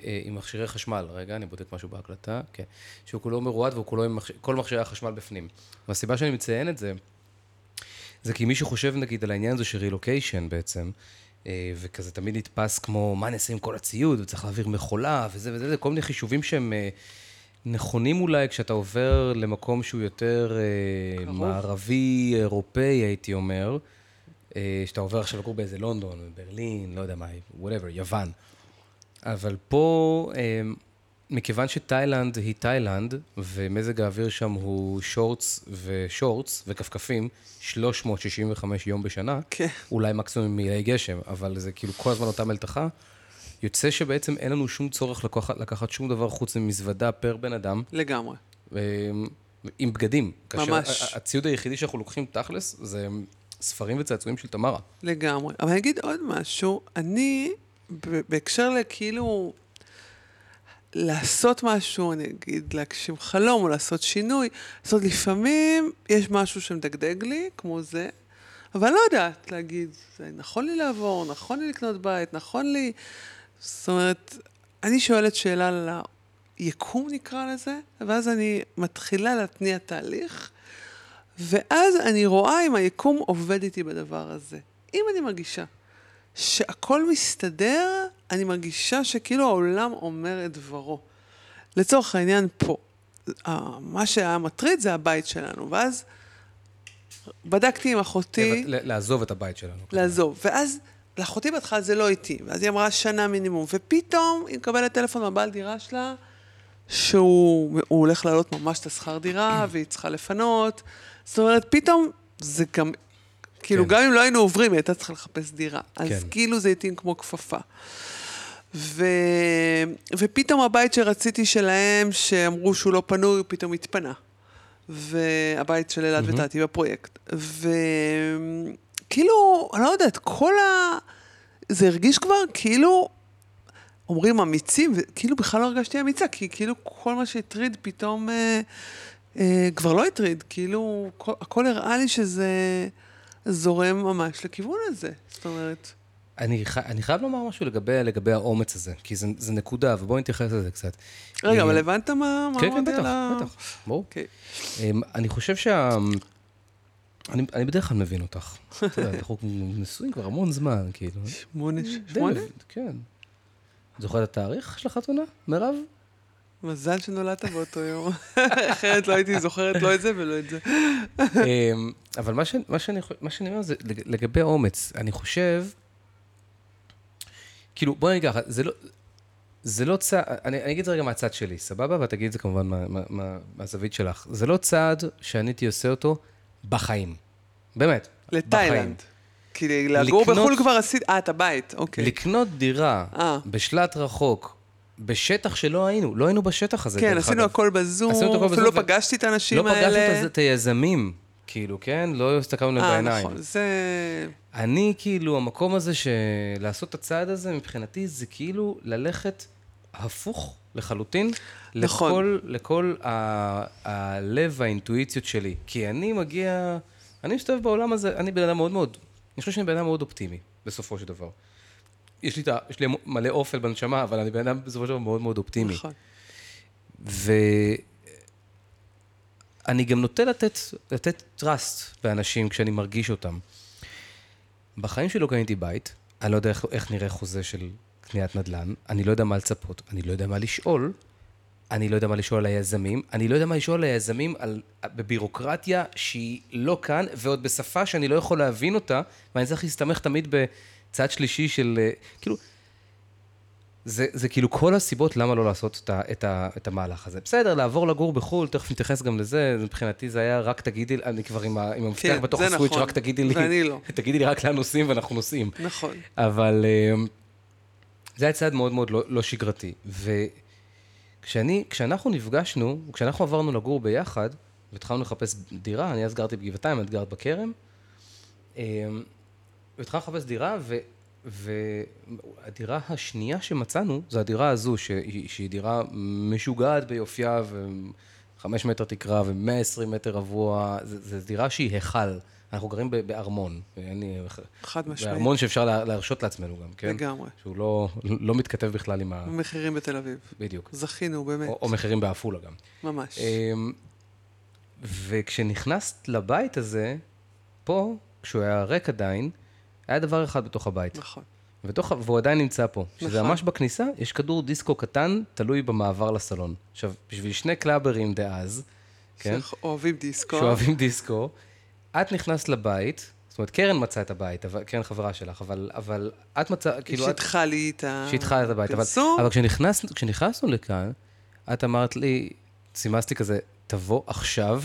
אה, עם מכשירי חשמל. רגע, אני בודק משהו בהקלטה. כן. שהוא כולו מרוהט והוא כולו עם מכשי... כל מכשירי החשמל בפנים. והסיבה שאני מציין את זה, זה כי מי שחושב נגיד על העניין הזה של רילוקיישן בעצם, וכזה תמיד נתפס כמו מה נעשה עם כל הציוד, וצריך להעביר מכולה, וזה וזה, זה כל מיני חישובים שהם אה, נכונים אולי כשאתה עובר למקום שהוא יותר אה, קרוב. מערבי, אירופאי, הייתי אומר. אה, שאתה עובר עכשיו לגור באיזה לונדון, ברלין, לא יודע מה, whatever, יוון. אבל פה, אה, מכיוון שתאילנד היא תאילנד, ומזג האוויר שם הוא שורטס ושורטס וכפכפים, 365 יום בשנה, כן. אולי מקסימום מעילי גשם, אבל זה כאילו כל הזמן אותה מלתחה, יוצא שבעצם אין לנו שום צורך לקחת, לקחת שום דבר חוץ ממזוודה פר בן אדם, לגמרי. אה, עם בגדים. ממש. הציוד היחידי שאנחנו לוקחים תכלס, זה ספרים וצעצועים של תמרה. לגמרי. אבל אני אגיד עוד משהו, אני, בהקשר לכאילו, לעשות משהו, אני אגיד להגשים חלום או לעשות שינוי, זאת אומרת, לפעמים יש משהו שמדגדג לי, כמו זה, אבל לא יודעת להגיד, זה נכון לי לעבור, נכון לי לקנות בית, נכון לי... זאת אומרת, אני שואלת שאלה על היקום נקרא לזה, ואז אני מתחילה להתניע תהליך, ואז אני רואה אם היקום עובד איתי בדבר הזה. אם אני מרגישה שהכל מסתדר, אני מרגישה שכאילו העולם אומר את דברו. לצורך העניין פה, מה שהיה מטריד זה הבית שלנו, ואז בדקתי עם אחותי... לעזוב את הבית שלנו. לעזוב. ואז לאחותי בהתחלה זה לא איתי, ואז היא אמרה שנה מינימום, ופתאום היא מקבלת טלפון מהבעל דירה שלה, שהוא הוא הולך להעלות ממש את השכר דירה, והיא צריכה לפנות. זאת אומרת, פתאום זה גם, כאילו, כן. גם אם לא היינו עוברים, היא הייתה צריכה לחפש דירה. אז כן. כאילו זה התאים כמו כפפה. ו... ופתאום הבית שרציתי שלהם, שאמרו שהוא לא פנוי, הוא פתאום התפנה. והבית של אלעד מהמם. ותתי בפרויקט. וכאילו, אני לא יודעת, כל ה... זה הרגיש כבר כאילו, אומרים אמיצים, וכאילו בכלל לא הרגשתי אמיצה, כי כאילו כל מה שהטריד פתאום אה, אה, כבר לא הטריד. כאילו, כל, הכל הראה לי שזה זורם ממש לכיוון הזה. זאת אומרת, אני, ח... אני חייב לומר משהו לגבי, לגבי האומץ הזה, כי זה, זה נקודה, ובואו נתייחס לזה קצת. רגע, אה, אבל הבנת מה מה כן, כן, בטח, על ה... בטח, ברור. אוקיי. אמ, אני חושב שה... אני, אני בדרך כלל מבין אותך. אתה יודע, אנחנו נשואים כבר המון זמן, כאילו. שמונה, שמונה? כן. זוכרת את התאריך של החתונה, מירב? מזל שנולדת באותו יום. אחרת לא הייתי זוכרת לא את זה ולא את זה. אמ, אבל מה, ש, מה, שאני, מה אומר זה לג- לגבי אומץ, אני חושב, כאילו, בוא נגיד ככה, זה לא, זה לא צעד, אני, אני אגיד את זה רגע מהצד שלי, סבבה? ואת תגיד את זה כמובן מה, מה, מה, מהזווית שלך. זה לא צעד שאני הייתי עושה אותו בחיים. באמת. לתאילנד. כי לגור לקנות- בחו"ל כבר עשית... אה, את הבית, אוקיי. לקנות דירה אה. בשלט רחוק, בשטח שלא היינו, לא היינו בשטח הזה, כן, עשינו. הכל בזום, עשינו אפילו לא בזום, ו- פגשתי את האנשים לא האלה. פגשנו את הז- את היזמים, כאילו, כן? לא הסתכלנו להם אה, בעיניים. נכון, זה... אני, כאילו, המקום הזה של לעשות את הצעד הזה, מבחינתי, זה כאילו ללכת הפוך לחלוטין נכון. לכל, לכל ה- הלב והאינטואיציות שלי. כי אני מגיע, אני מסתובב בעולם הזה, אני בן אדם מאוד מאוד, אני חושב שאני בן אדם מאוד אופטימי, בסופו של דבר. יש לי, ה- יש לי מלא אופל בנשמה, אבל אני בן אדם בסופו של דבר מאוד מאוד אופטימי. נכון. ואני גם נוטה לתת, לתת trust באנשים כשאני מרגיש אותם. בחיים שלי לא קניתי בית, אני לא יודע איך, איך נראה חוזה של קניית נדל"ן, אני לא יודע מה לצפות, אני לא יודע מה לשאול, אני לא יודע מה לשאול על היזמים, אני לא יודע מה לשאול על היזמים על, בבירוקרטיה שהיא לא כאן, ועוד בשפה שאני לא יכול להבין אותה, ואני צריך להסתמך תמיד בצד שלישי של, אה, כאילו, זה, זה כאילו כל הסיבות למה לא לעשות את, ה, את, ה, את המהלך הזה. בסדר, לעבור לגור בחו"ל, תכף נתייחס גם לזה, מבחינתי זה היה רק תגידי, אני כבר עם, ה, עם המפתח כן, בתוך הסוויץ', נכון, רק תגידי לי, ואני לא. תגידי לי רק לאן נוסעים ואנחנו נוסעים. נכון. אבל אה, זה היה צעד מאוד מאוד לא, לא שגרתי. וכשאני, כשאנחנו נפגשנו, כשאנחנו עברנו לגור ביחד, והתחלנו לחפש דירה, אני אז גרתי בגבעתיים, את גרת בכרם, אה, והתחלנו לחפש דירה, ו... והדירה השנייה שמצאנו, זו הדירה הזו, שהיא, שהיא דירה משוגעת ביופייה, ו-5 מטר תקרה ו-120 מטר רבוע, זו דירה שהיא היכל. אנחנו גרים בארמון, לי... חד משמעית. בארמון שאפשר לה- להרשות לעצמנו גם, כן? לגמרי. שהוא לא, לא מתכתב בכלל עם ה... מחירים בתל אביב. בדיוק. זכינו, באמת. או, או מחירים בעפולה גם. ממש. אמ, וכשנכנסת לבית הזה, פה, כשהוא היה ריק עדיין, היה דבר אחד בתוך הבית. נכון. ותוך, והוא עדיין נמצא פה. שזה נכון. ממש בכניסה, יש כדור דיסקו קטן, תלוי במעבר לסלון. עכשיו, בשביל שני קלאברים דאז, כן, שאוהבים דיסקו. שאוהבים דיסקו, את נכנסת לבית, זאת אומרת, קרן מצאה את הבית, אבל, קרן חברה שלך, אבל, אבל את מצאה, כאילו, את, שהתחה לי את ה... שהתחלת את הבית, אבל. אבל כשנכנס, כשנכנסנו לכאן, את אמרת לי, סימסתי כזה, תבוא עכשיו,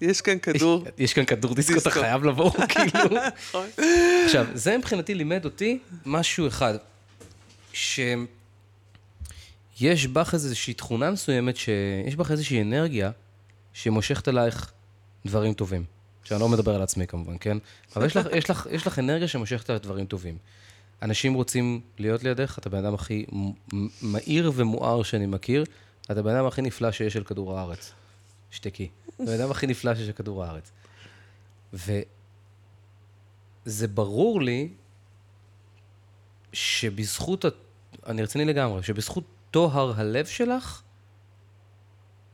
יש כאן כדור. יש, יש כאן כדור דיסקו, אתה דיסקו. חייב לבוא, כאילו. נכון. עכשיו, זה מבחינתי לימד אותי משהו אחד, שיש בך איזושהי תכונה מסוימת, שיש בך איזושהי אנרגיה שמושכת אלייך דברים טובים. שאני לא מדבר על עצמי כמובן, כן? אבל יש לך, יש לך, יש לך אנרגיה שמושכת אלייך דברים טובים. אנשים רוצים להיות לידך, אתה בן אדם הכי מהיר ומואר שאני מכיר, אתה בן אדם הכי נפלא שיש על כדור הארץ. שתקי. אתה בן אדם הכי נפלא שיש על כדור הארץ. וזה ברור לי שבזכות, אני רציני לגמרי, שבזכות טוהר הלב שלך,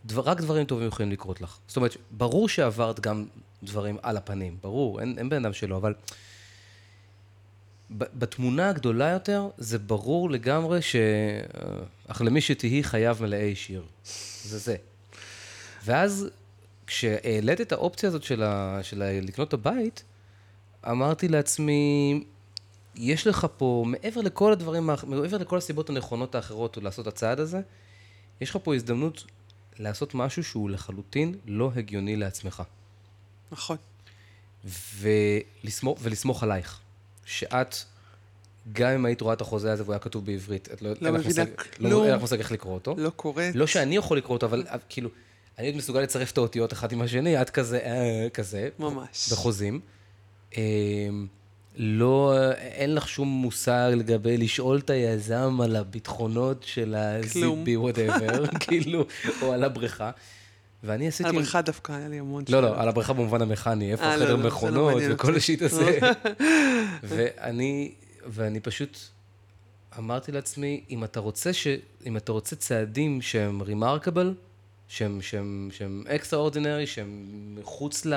דבר, רק דברים טובים יכולים לקרות לך. זאת אומרת, ברור שעברת גם דברים על הפנים, ברור, אין, אין בן אדם שלא, אבל בתמונה הגדולה יותר, זה ברור לגמרי ש... אך למי שתהי חייב מלאי שיר. זה זה. ואז, כשהעלית את האופציה הזאת של, ה... של ה... לקנות את הבית, אמרתי לעצמי, יש לך פה, מעבר לכל הדברים, מעבר לכל הסיבות הנכונות האחרות לעשות את הצעד הזה, יש לך פה הזדמנות לעשות משהו שהוא לחלוטין לא הגיוני לעצמך. נכון. ולסמוך, ולסמוך עלייך. שאת, גם אם היית רואה את החוזה הזה והוא היה כתוב בעברית, את לא, לך מבינה כלום. לא, אין לך מושג איך לקרוא אותו. לא קורה. לא שאני יכול לקרוא אותו, אבל כאילו, אני עוד מסוגל לצרף את האותיות אחד עם השני, את כזה, אה, כזה. ממש. בחוזים. אה, לא, אין לך שום מושג לגבי לשאול את היזם על הביטחונות של. ה-ZB, whatever, כאילו, או על הבריכה. ואני עשיתי... על הבריכה דווקא היה לי המון לא, לא, על הבריכה במובן המכני, איפה אה, לא, החדר לא, לא מכונות וכל. ה shit הזה. ואני, ואני פשוט אמרתי לעצמי, אם אתה רוצה, ש, אם אתה רוצה צעדים שהם remarkable, שהם, שהם extraordinary, שהם מחוץ ל...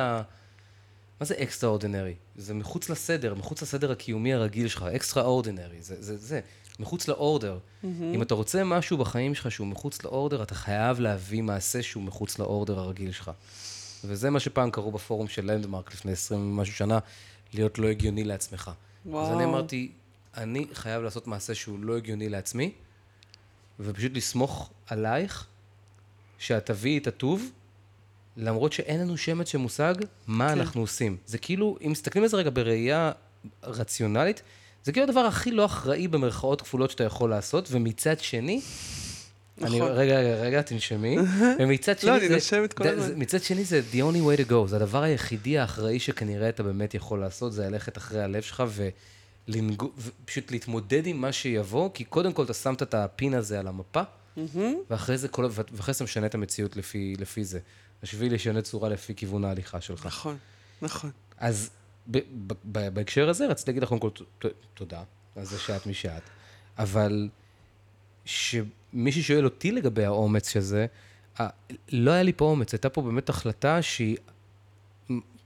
מה זה extraordinary? זה מחוץ לסדר, מחוץ לסדר הקיומי הרגיל שלך, extraordinary, זה זה, זה, מחוץ לאורדר. אם אתה רוצה משהו בחיים שלך שהוא מחוץ לאורדר, אתה חייב להביא מעשה שהוא מחוץ לאורדר הרגיל שלך. וזה מה שפעם קראו בפורום של לנדמרק לפני 20 ומשהו שנה, להיות לא הגיוני לעצמך. וואו. אז אני אמרתי, אני חייב לעשות מעשה שהוא לא הגיוני לעצמי, ופשוט לסמוך עלייך, שאת תביאי את הטוב, למרות שאין לנו שמץ של מושג מה כן. אנחנו עושים. זה כאילו, אם מסתכלים על זה רגע בראייה רציונלית, זה כאילו הדבר הכי לא אחראי במרכאות כפולות שאתה יכול לעשות, ומצד שני, אני, נכון. רגע, רגע, רגע, תנשמי. ומצד שני, לא, אני זה, נושמת כל הזמן. מצד שני זה the only way to go, זה הדבר היחידי האחראי שכנראה אתה באמת יכול לעשות, זה ללכת אחרי הלב שלך ופשוט להתמודד עם מה שיבוא, כי קודם כל אתה שמת את הפין הזה על המפה, ואחרי זה, כל, ואחרי זה משנה את המציאות לפי, לפי זה. השביל ישנה צורה לפי כיוון ההליכה שלך. נכון, נכון. אז ב- ב- ב- בהקשר הזה רציתי להגיד לך קודם כל תודה על זה שאת מי שאת, אבל שמי ששואל אותי לגבי האומץ הזה, לא היה לי פה אומץ, הייתה פה באמת החלטה שהיא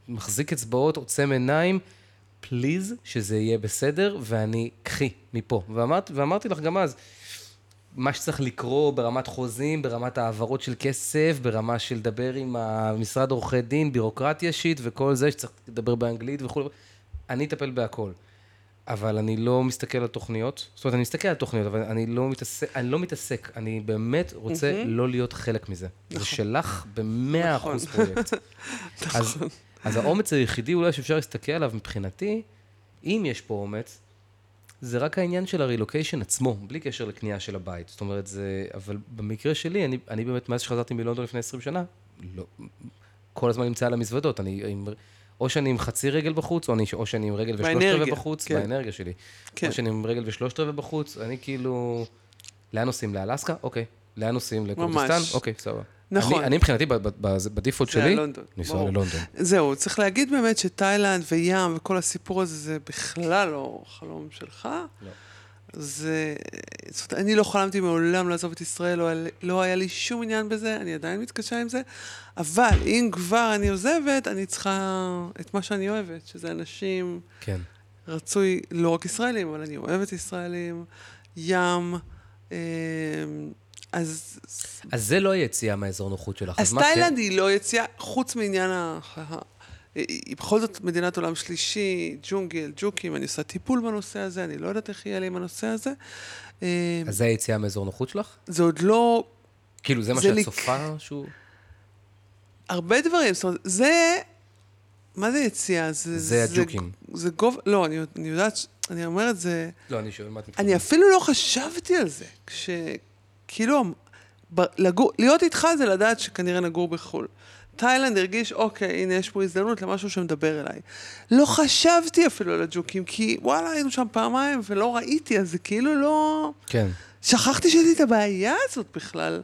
מחזיק אצבעות, עוצם עיניים, פליז, שזה יהיה בסדר, ואני, קחי, מפה. ואמרת, ואמרתי לך גם אז, מה שצריך לקרוא ברמת חוזים, ברמת העברות של כסף, ברמה של לדבר עם המשרד עורכי דין, בירוקרטיה שיט וכל זה, שצריך לדבר באנגלית וכו', אני אטפל בהכל. אבל אני לא מסתכל על תוכניות, זאת אומרת, אני מסתכל על תוכניות, אבל אני לא מתעסק, אני לא מתעסק, אני באמת רוצה לא להיות חלק מזה. זה שלך במאה נכון. אחוז פרויקט. אז, אז האומץ היחידי אולי שאפשר להסתכל עליו מבחינתי, אם יש פה אומץ, זה רק העניין של הרילוקיישן עצמו, בלי קשר לקנייה של הבית. זאת אומרת, זה... אבל במקרה שלי, אני, אני באמת, מאז שחזרתי מלונדון לפני 20 שנה, לא, כל הזמן נמצא על המזוודות. אני, עם, או שאני עם חצי רגל בחוץ, או, אני, או שאני עם רגל ושלושת רבעי בחוץ, כן. באנרגיה שלי. כן. או שאני עם רגל ושלושת רבעי בחוץ, אני כאילו... לאן נוסעים? לאלסקה? אוקיי. לאן נוסעים? לכורדיסטן? ממש. אוקיי, סבבה. נכון. אני, אני מבחינתי, בדיפולט שלי, לונדון, לנסוע ברור. ללונדון. זהו, צריך להגיד באמת שתאילנד וים וכל הסיפור הזה, זה בכלל לא חלום שלך. לא. זה... זאת אומרת, אני לא חלמתי מעולם לעזוב את ישראל, לא, לא היה לי שום עניין בזה, אני עדיין מתקשה עם זה, אבל אם כבר אני עוזבת, אני צריכה את מה שאני אוהבת, שזה אנשים כן. רצוי לא רק ישראלים, אבל אני אוהבת ישראלים, ים, אה, אז... אז זה לא יציאה מהאזור נוחות שלך. אז? תאילנד היא לא יציאה, חוץ מעניין ה... היא בכל זאת מדינת עולם שלישי, ג'ונגל, ג'וקים, אני עושה טיפול בנושא הזה, אני לא יודעת איך יהיה לי עם הנושא הזה. אה, אז זה היציאה מאזור נוחות שלך? זה עוד לא כאילו, זה מה זה שאת לי- צופה שהוא... הרבה דברים, זאת אומרת, זה... מה זה יציאה? זה, זה הג'וקים. זה גובה, לא, אני, אני יודעת, אני אומרת, זה... לא, אני שואל מה את אני אפילו לא חשבתי על זה. כש... כאילו, ב, לגור, להיות איתך זה לדעת שכנראה נגור בחו"ל. תאילנד הרגיש, אוקיי, הנה יש פה הזדמנות למשהו שמדבר אליי. לא חשבתי אפילו על הג'וקים, כי וואלה, היינו שם פעמיים ולא ראיתי, אז זה כאילו לא... כן. שכחתי שיש לי את הבעיה הזאת בכלל.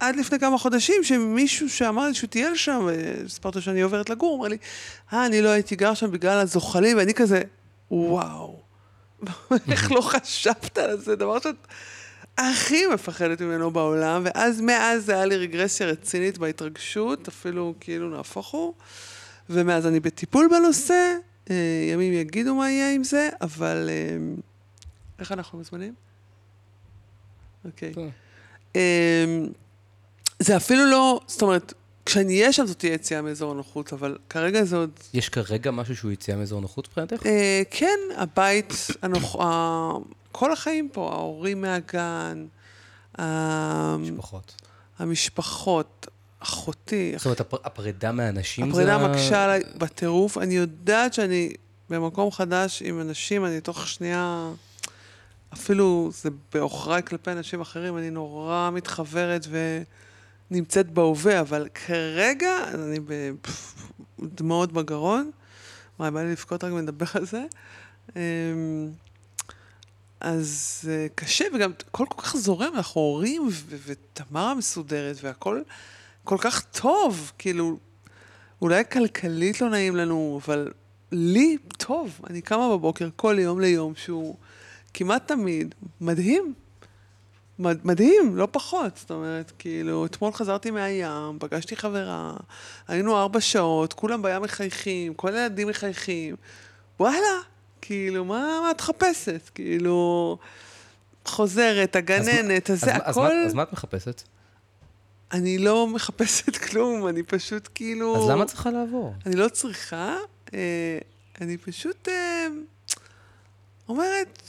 עד לפני כמה חודשים, שמישהו שאמר לי שהוא טייל שם, סיפרתי שאני עוברת לגור, אמר לי, אה, אני לא הייתי גר שם בגלל הזוחלים, ואני כזה, וואו, איך לא חשבת על זה? דבר שאת הכי מפחדת ממנו בעולם, ואז מאז היה לי רגרסיה רצינית בהתרגשות, אפילו כאילו נהפוך הוא, ומאז אני בטיפול בנושא, אה, ימים יגידו מה יהיה עם זה, אבל אה, איך אנחנו בזמנים? אוקיי. אמ, זה אפילו לא, זאת אומרת, כשאני אהיה שם זאת תהיה יציאה מאזור הנוחות, אבל כרגע זה עוד... יש כרגע משהו שהוא יציאה מאזור נוחות מבחינתך? אה, כן, הבית, הנוח... כל החיים פה, ההורים מהגן, ה... משפחות. המשפחות, אחותי, זאת אומרת, הפר- הפרידה מהאנשים זה... הפרידה מקשה עליי בטירוף. אני יודעת שאני במקום חדש עם אנשים, אני תוך שנייה, אפילו זה בעוכריי כלפי אנשים אחרים, אני נורא מתחברת ונמצאת בהווה, אבל כרגע אני בדמעות בגרון. וואי, בא לי לבכות רק מלדבר על זה. אז אה, קשה, וגם הכל כל כך זורם, אנחנו הורים, ותמרה מסודרת, והכל כל כך טוב, כאילו, אולי כלכלית לא נעים לנו, אבל לי טוב. אני קמה בבוקר כל יום ליום שהוא כמעט תמיד מדהים. מד- מדהים, לא פחות. זאת אומרת, כאילו, אתמול חזרתי מהים, פגשתי חברה, היינו ארבע שעות, כולם בים מחייכים, כל הילדים מחייכים. וואלה, כאילו, מה, מה את מחפשת? כאילו, חוזרת, הגננת, אז מה- אז הכל... מה- אז מה את מחפשת? אני לא מחפשת כלום, אני פשוט כאילו... אז למה את צריכה לעבור? אני לא צריכה, אה, אני פשוט אה, אומרת,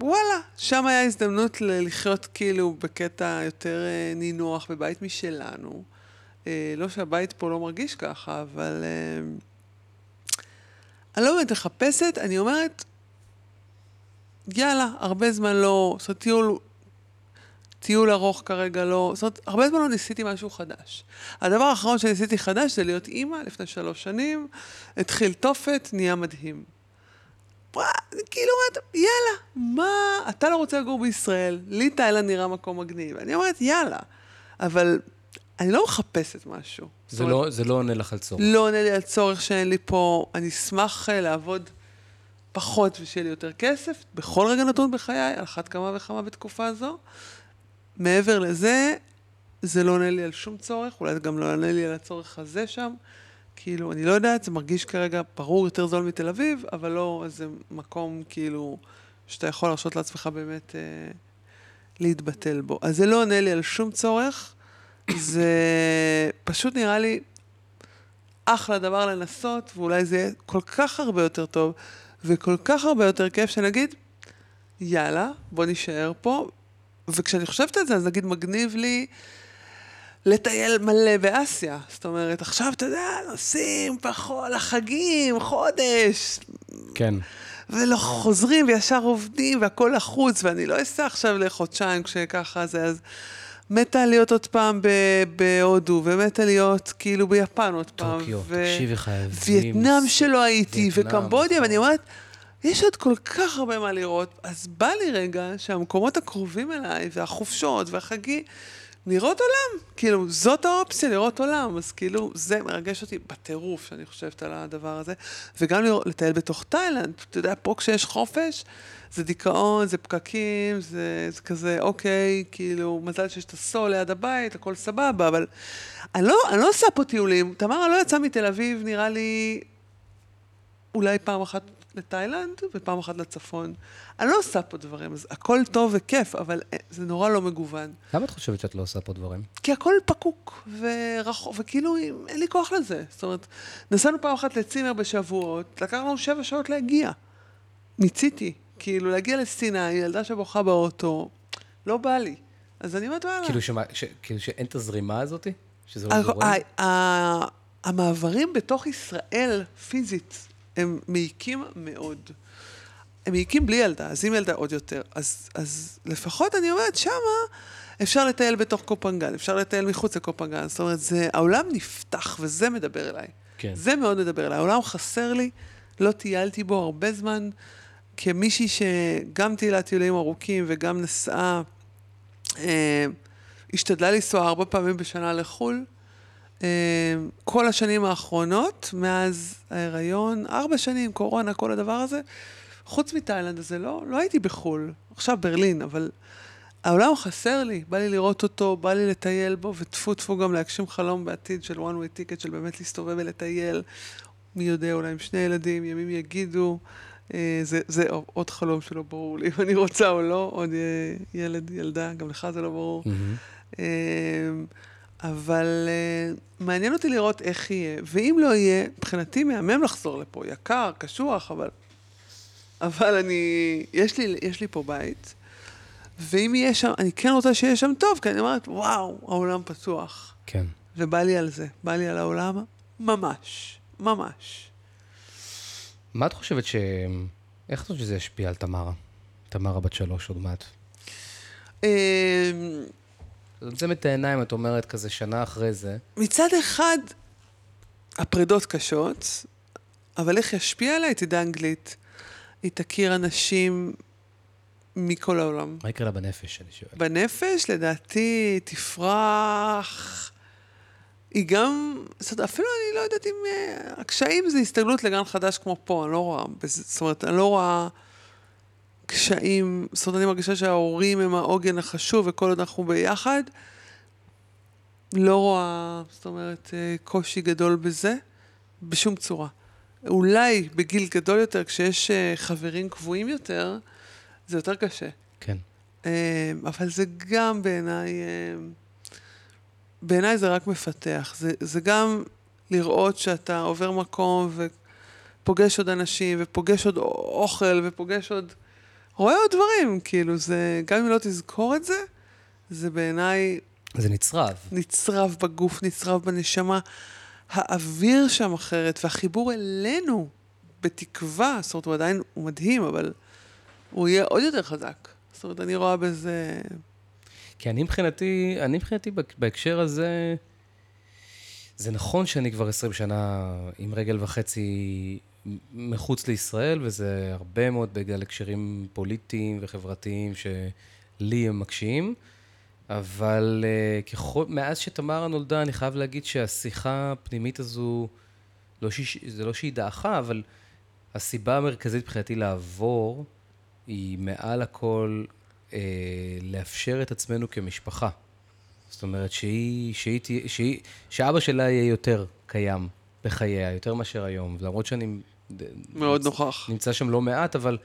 וואלה, שם היה הזדמנות לחיות כאילו בקטע יותר אה, נינוח בבית משלנו. אה, לא שהבית פה לא מרגיש ככה, אבל אה, אני לא באמת מחפשת, אני אומרת, יאללה, הרבה זמן לא, זאת אומרת, טיול, טיול ארוך כרגע לא, זאת אומרת, הרבה זמן לא ניסיתי משהו חדש. הדבר האחרון שניסיתי חדש זה להיות אימא לפני שלוש שנים, התחיל תופת, נהיה מדהים. כאילו, יאללה, מה, אתה לא רוצה לגור בישראל, לי תאילנד נראה מקום מגניב. אני אומרת, יאללה, אבל אני לא מחפשת משהו. זה אומרת, לא- זה לא עונה לך על צורך. לא עונה לי על צורך שאין לי פה, אני אשמח אה, לעבוד פחות ושיהיה לי יותר כסף, בכל רגע נתון בחיי, על אחת כמה וכמה בתקופה זו. מעבר לזה, זה לא עונה לי על שום צורך, אולי זה גם לא עונה לי על הצורך הזה שם. כאילו, אני לא יודעת, זה מרגיש כרגע ברור יותר זול מתל אביב, אבל לא איזה מקום כאילו שאתה יכול להרשות לעצמך באמת אה, להתבטל בו. אז זה לא עונה לי על שום צורך, זה פשוט נראה לי אחלה דבר לנסות, ואולי זה יהיה כל כך הרבה יותר טוב, וכל כך הרבה יותר כיף, שנגיד, יאללה, בוא נישאר פה. וכשאני חושבת על זה, אז נגיד מגניב לי לטייל מלא באסיה. זאת אומרת, עכשיו, אתה יודע, נוסעים פחות לחגים, חודש, כן. ולא חוזרים וישר עובדים והכל לחוץ, ואני לא אסע עכשיו לחודשיים כשככה זה, אז מתה להיות עוד פעם בהודו, ומתה להיות כאילו ביפן עוד פעם. טוקיו, ו- תקשיבי חייבים. וייטנאם שלא הייתי, וקמבודיה, נכון. ואני אומרת, יש עוד כל כך הרבה מה לראות, אז בא לי רגע שהמקומות הקרובים אליי, והחופשות, והחגים, לראות עולם. כאילו, זאת האופציה, לראות עולם. אז כאילו, זה מרגש אותי בטירוף שאני חושבת על הדבר הזה. וגם לראות, לטייל בתוך תאילנד. אתה יודע, פה כשיש חופש, זה דיכאון, זה פקקים, זה, זה כזה, אוקיי, כאילו, מזל שיש את הסול ליד הבית, הכל סבבה, אבל אני לא, אני לא עושה פה טיולים. תמרה לא יצאה מתל אביב, נראה לי, אולי פעם אחת לתאילנד ופעם אחת לצפון. אני לא עושה פה דברים, אז הכל טוב וכיף, אבל אה, זה נורא לא מגוון. למה את חושבת שאת לא עושה פה דברים? כי הכל פקוק ורחוק, וכאילו אין לי כוח לזה. זאת אומרת, נסענו פעם אחת לצימר בשבועות, לקח לנו שבע שעות להגיע. מיציתי. כאילו, להגיע לסיני, ילדה שבוכה באוטו, לא בא לי. אז אני אומרת, וואלה. כאילו, שמה, ש, כאילו שאין את הזרימה הזאת? שזה לא זורם? המעברים בתוך ישראל, פיזית, הם מעיקים מאוד. הם מעיקים בלי ילדה, אז עם ילדה עוד יותר. אז, אז לפחות אני אומרת, שמה אפשר לטייל בתוך קופנגן, אפשר לטייל מחוץ לקופנגן. זאת אומרת, זה, העולם נפתח, וזה מדבר אליי. כן. זה מאוד מדבר אליי. העולם חסר לי, לא טיילתי בו הרבה זמן. כמישהי שגם טיילה טיולים ארוכים וגם נסעה, אה, השתדלה לנסוע ארבע פעמים בשנה לחו"ל. אה, כל השנים האחרונות, מאז ההיריון, ארבע שנים, קורונה, כל הדבר הזה, חוץ מתאילנד הזה, לא, לא הייתי בחו"ל. עכשיו ברלין, אבל העולם חסר לי, בא לי לראות אותו, בא לי לטייל בו, וטפו טפו גם להגשים חלום בעתיד של one way ticket, של באמת להסתובב ולטייל. מי יודע, אולי עם שני ילדים, ימים יגידו. אה, זה, זה עוד חלום שלא ברור לי אם אני רוצה או לא, עוד אה, ילד, ילדה, גם לך זה לא ברור. Mm-hmm. אבל מעניין אותי לראות איך יהיה, ואם לא יהיה, מבחינתי מהמם לחזור לפה, יקר, קשוח, אבל... אבל אני, יש לי, יש לי פה בית, ואם יהיה שם, אני כן רוצה שיהיה שם טוב, כי אני אומרת, וואו, העולם פתוח. כן. ובא לי על זה, בא לי על העולם ממש, ממש. מה את חושבת ש... איך את חושבת שזה ישפיע על תמרה? תמרה בת שלוש עוד מעט. אמ, את העיניים, את אומרת כזה שנה אחרי זה. מצד אחד, הפרידות קשות, אבל איך ישפיע עליי? תדע אנגלית. היא תכיר אנשים מכל העולם. מה יקרה לה בנפש, אני שואל? בנפש, לדעתי, תפרח. היא גם, זאת אומרת, אפילו אני לא יודעת אם... אה, הקשיים זה הסתגלות לגן חדש כמו פה, אני לא רואה, זאת אומרת, אני לא רואה קשיים, זאת אומרת, אני מרגישה שההורים הם העוגן החשוב, וכל עוד אנחנו ביחד, לא רואה, זאת אומרת, אה, קושי גדול בזה, בשום צורה. אולי בגיל גדול יותר, כשיש אה, חברים קבועים יותר, זה יותר קשה. כן. אבל זה גם בעיניי, בעיניי זה רק מפתח. זה, זה גם לראות שאתה עובר מקום ופוגש עוד אנשים, ופוגש עוד אוכל, ופוגש עוד... רואה עוד דברים, כאילו, זה... גם אם לא תזכור את זה, זה בעיניי זה נצרב. נצרב בגוף, נצרב בנשמה. האוויר שם אחרת, והחיבור אלינו, בתקווה, זאת אומרת, הוא עדיין, הוא מדהים, אבל הוא יהיה עוד יותר חזק. זאת אומרת, אני רואה בזה... כי אני מבחינתי, אני מבחינתי בהק- בהקשר הזה, זה נכון שאני כבר 20 שנה עם רגל וחצי מחוץ לישראל, וזה הרבה מאוד בגלל הקשרים פוליטיים וחברתיים שלי הם מקשים, אבל uh, ככל, מאז שתמרה נולדה, אני חייב להגיד שהשיחה הפנימית הזו, לא שיש, זה לא שהיא דעכה, אבל הסיבה המרכזית מבחינתי לעבור, היא מעל הכל אה, לאפשר את עצמנו כמשפחה. זאת אומרת, שהיא, שהיא, תהיה- שהיא, שאבא שלה יהיה יותר קיים בחייה, יותר מאשר היום. למרות שאני מאוד נמצ- נוכח. נמצא שם לא מעט, אבל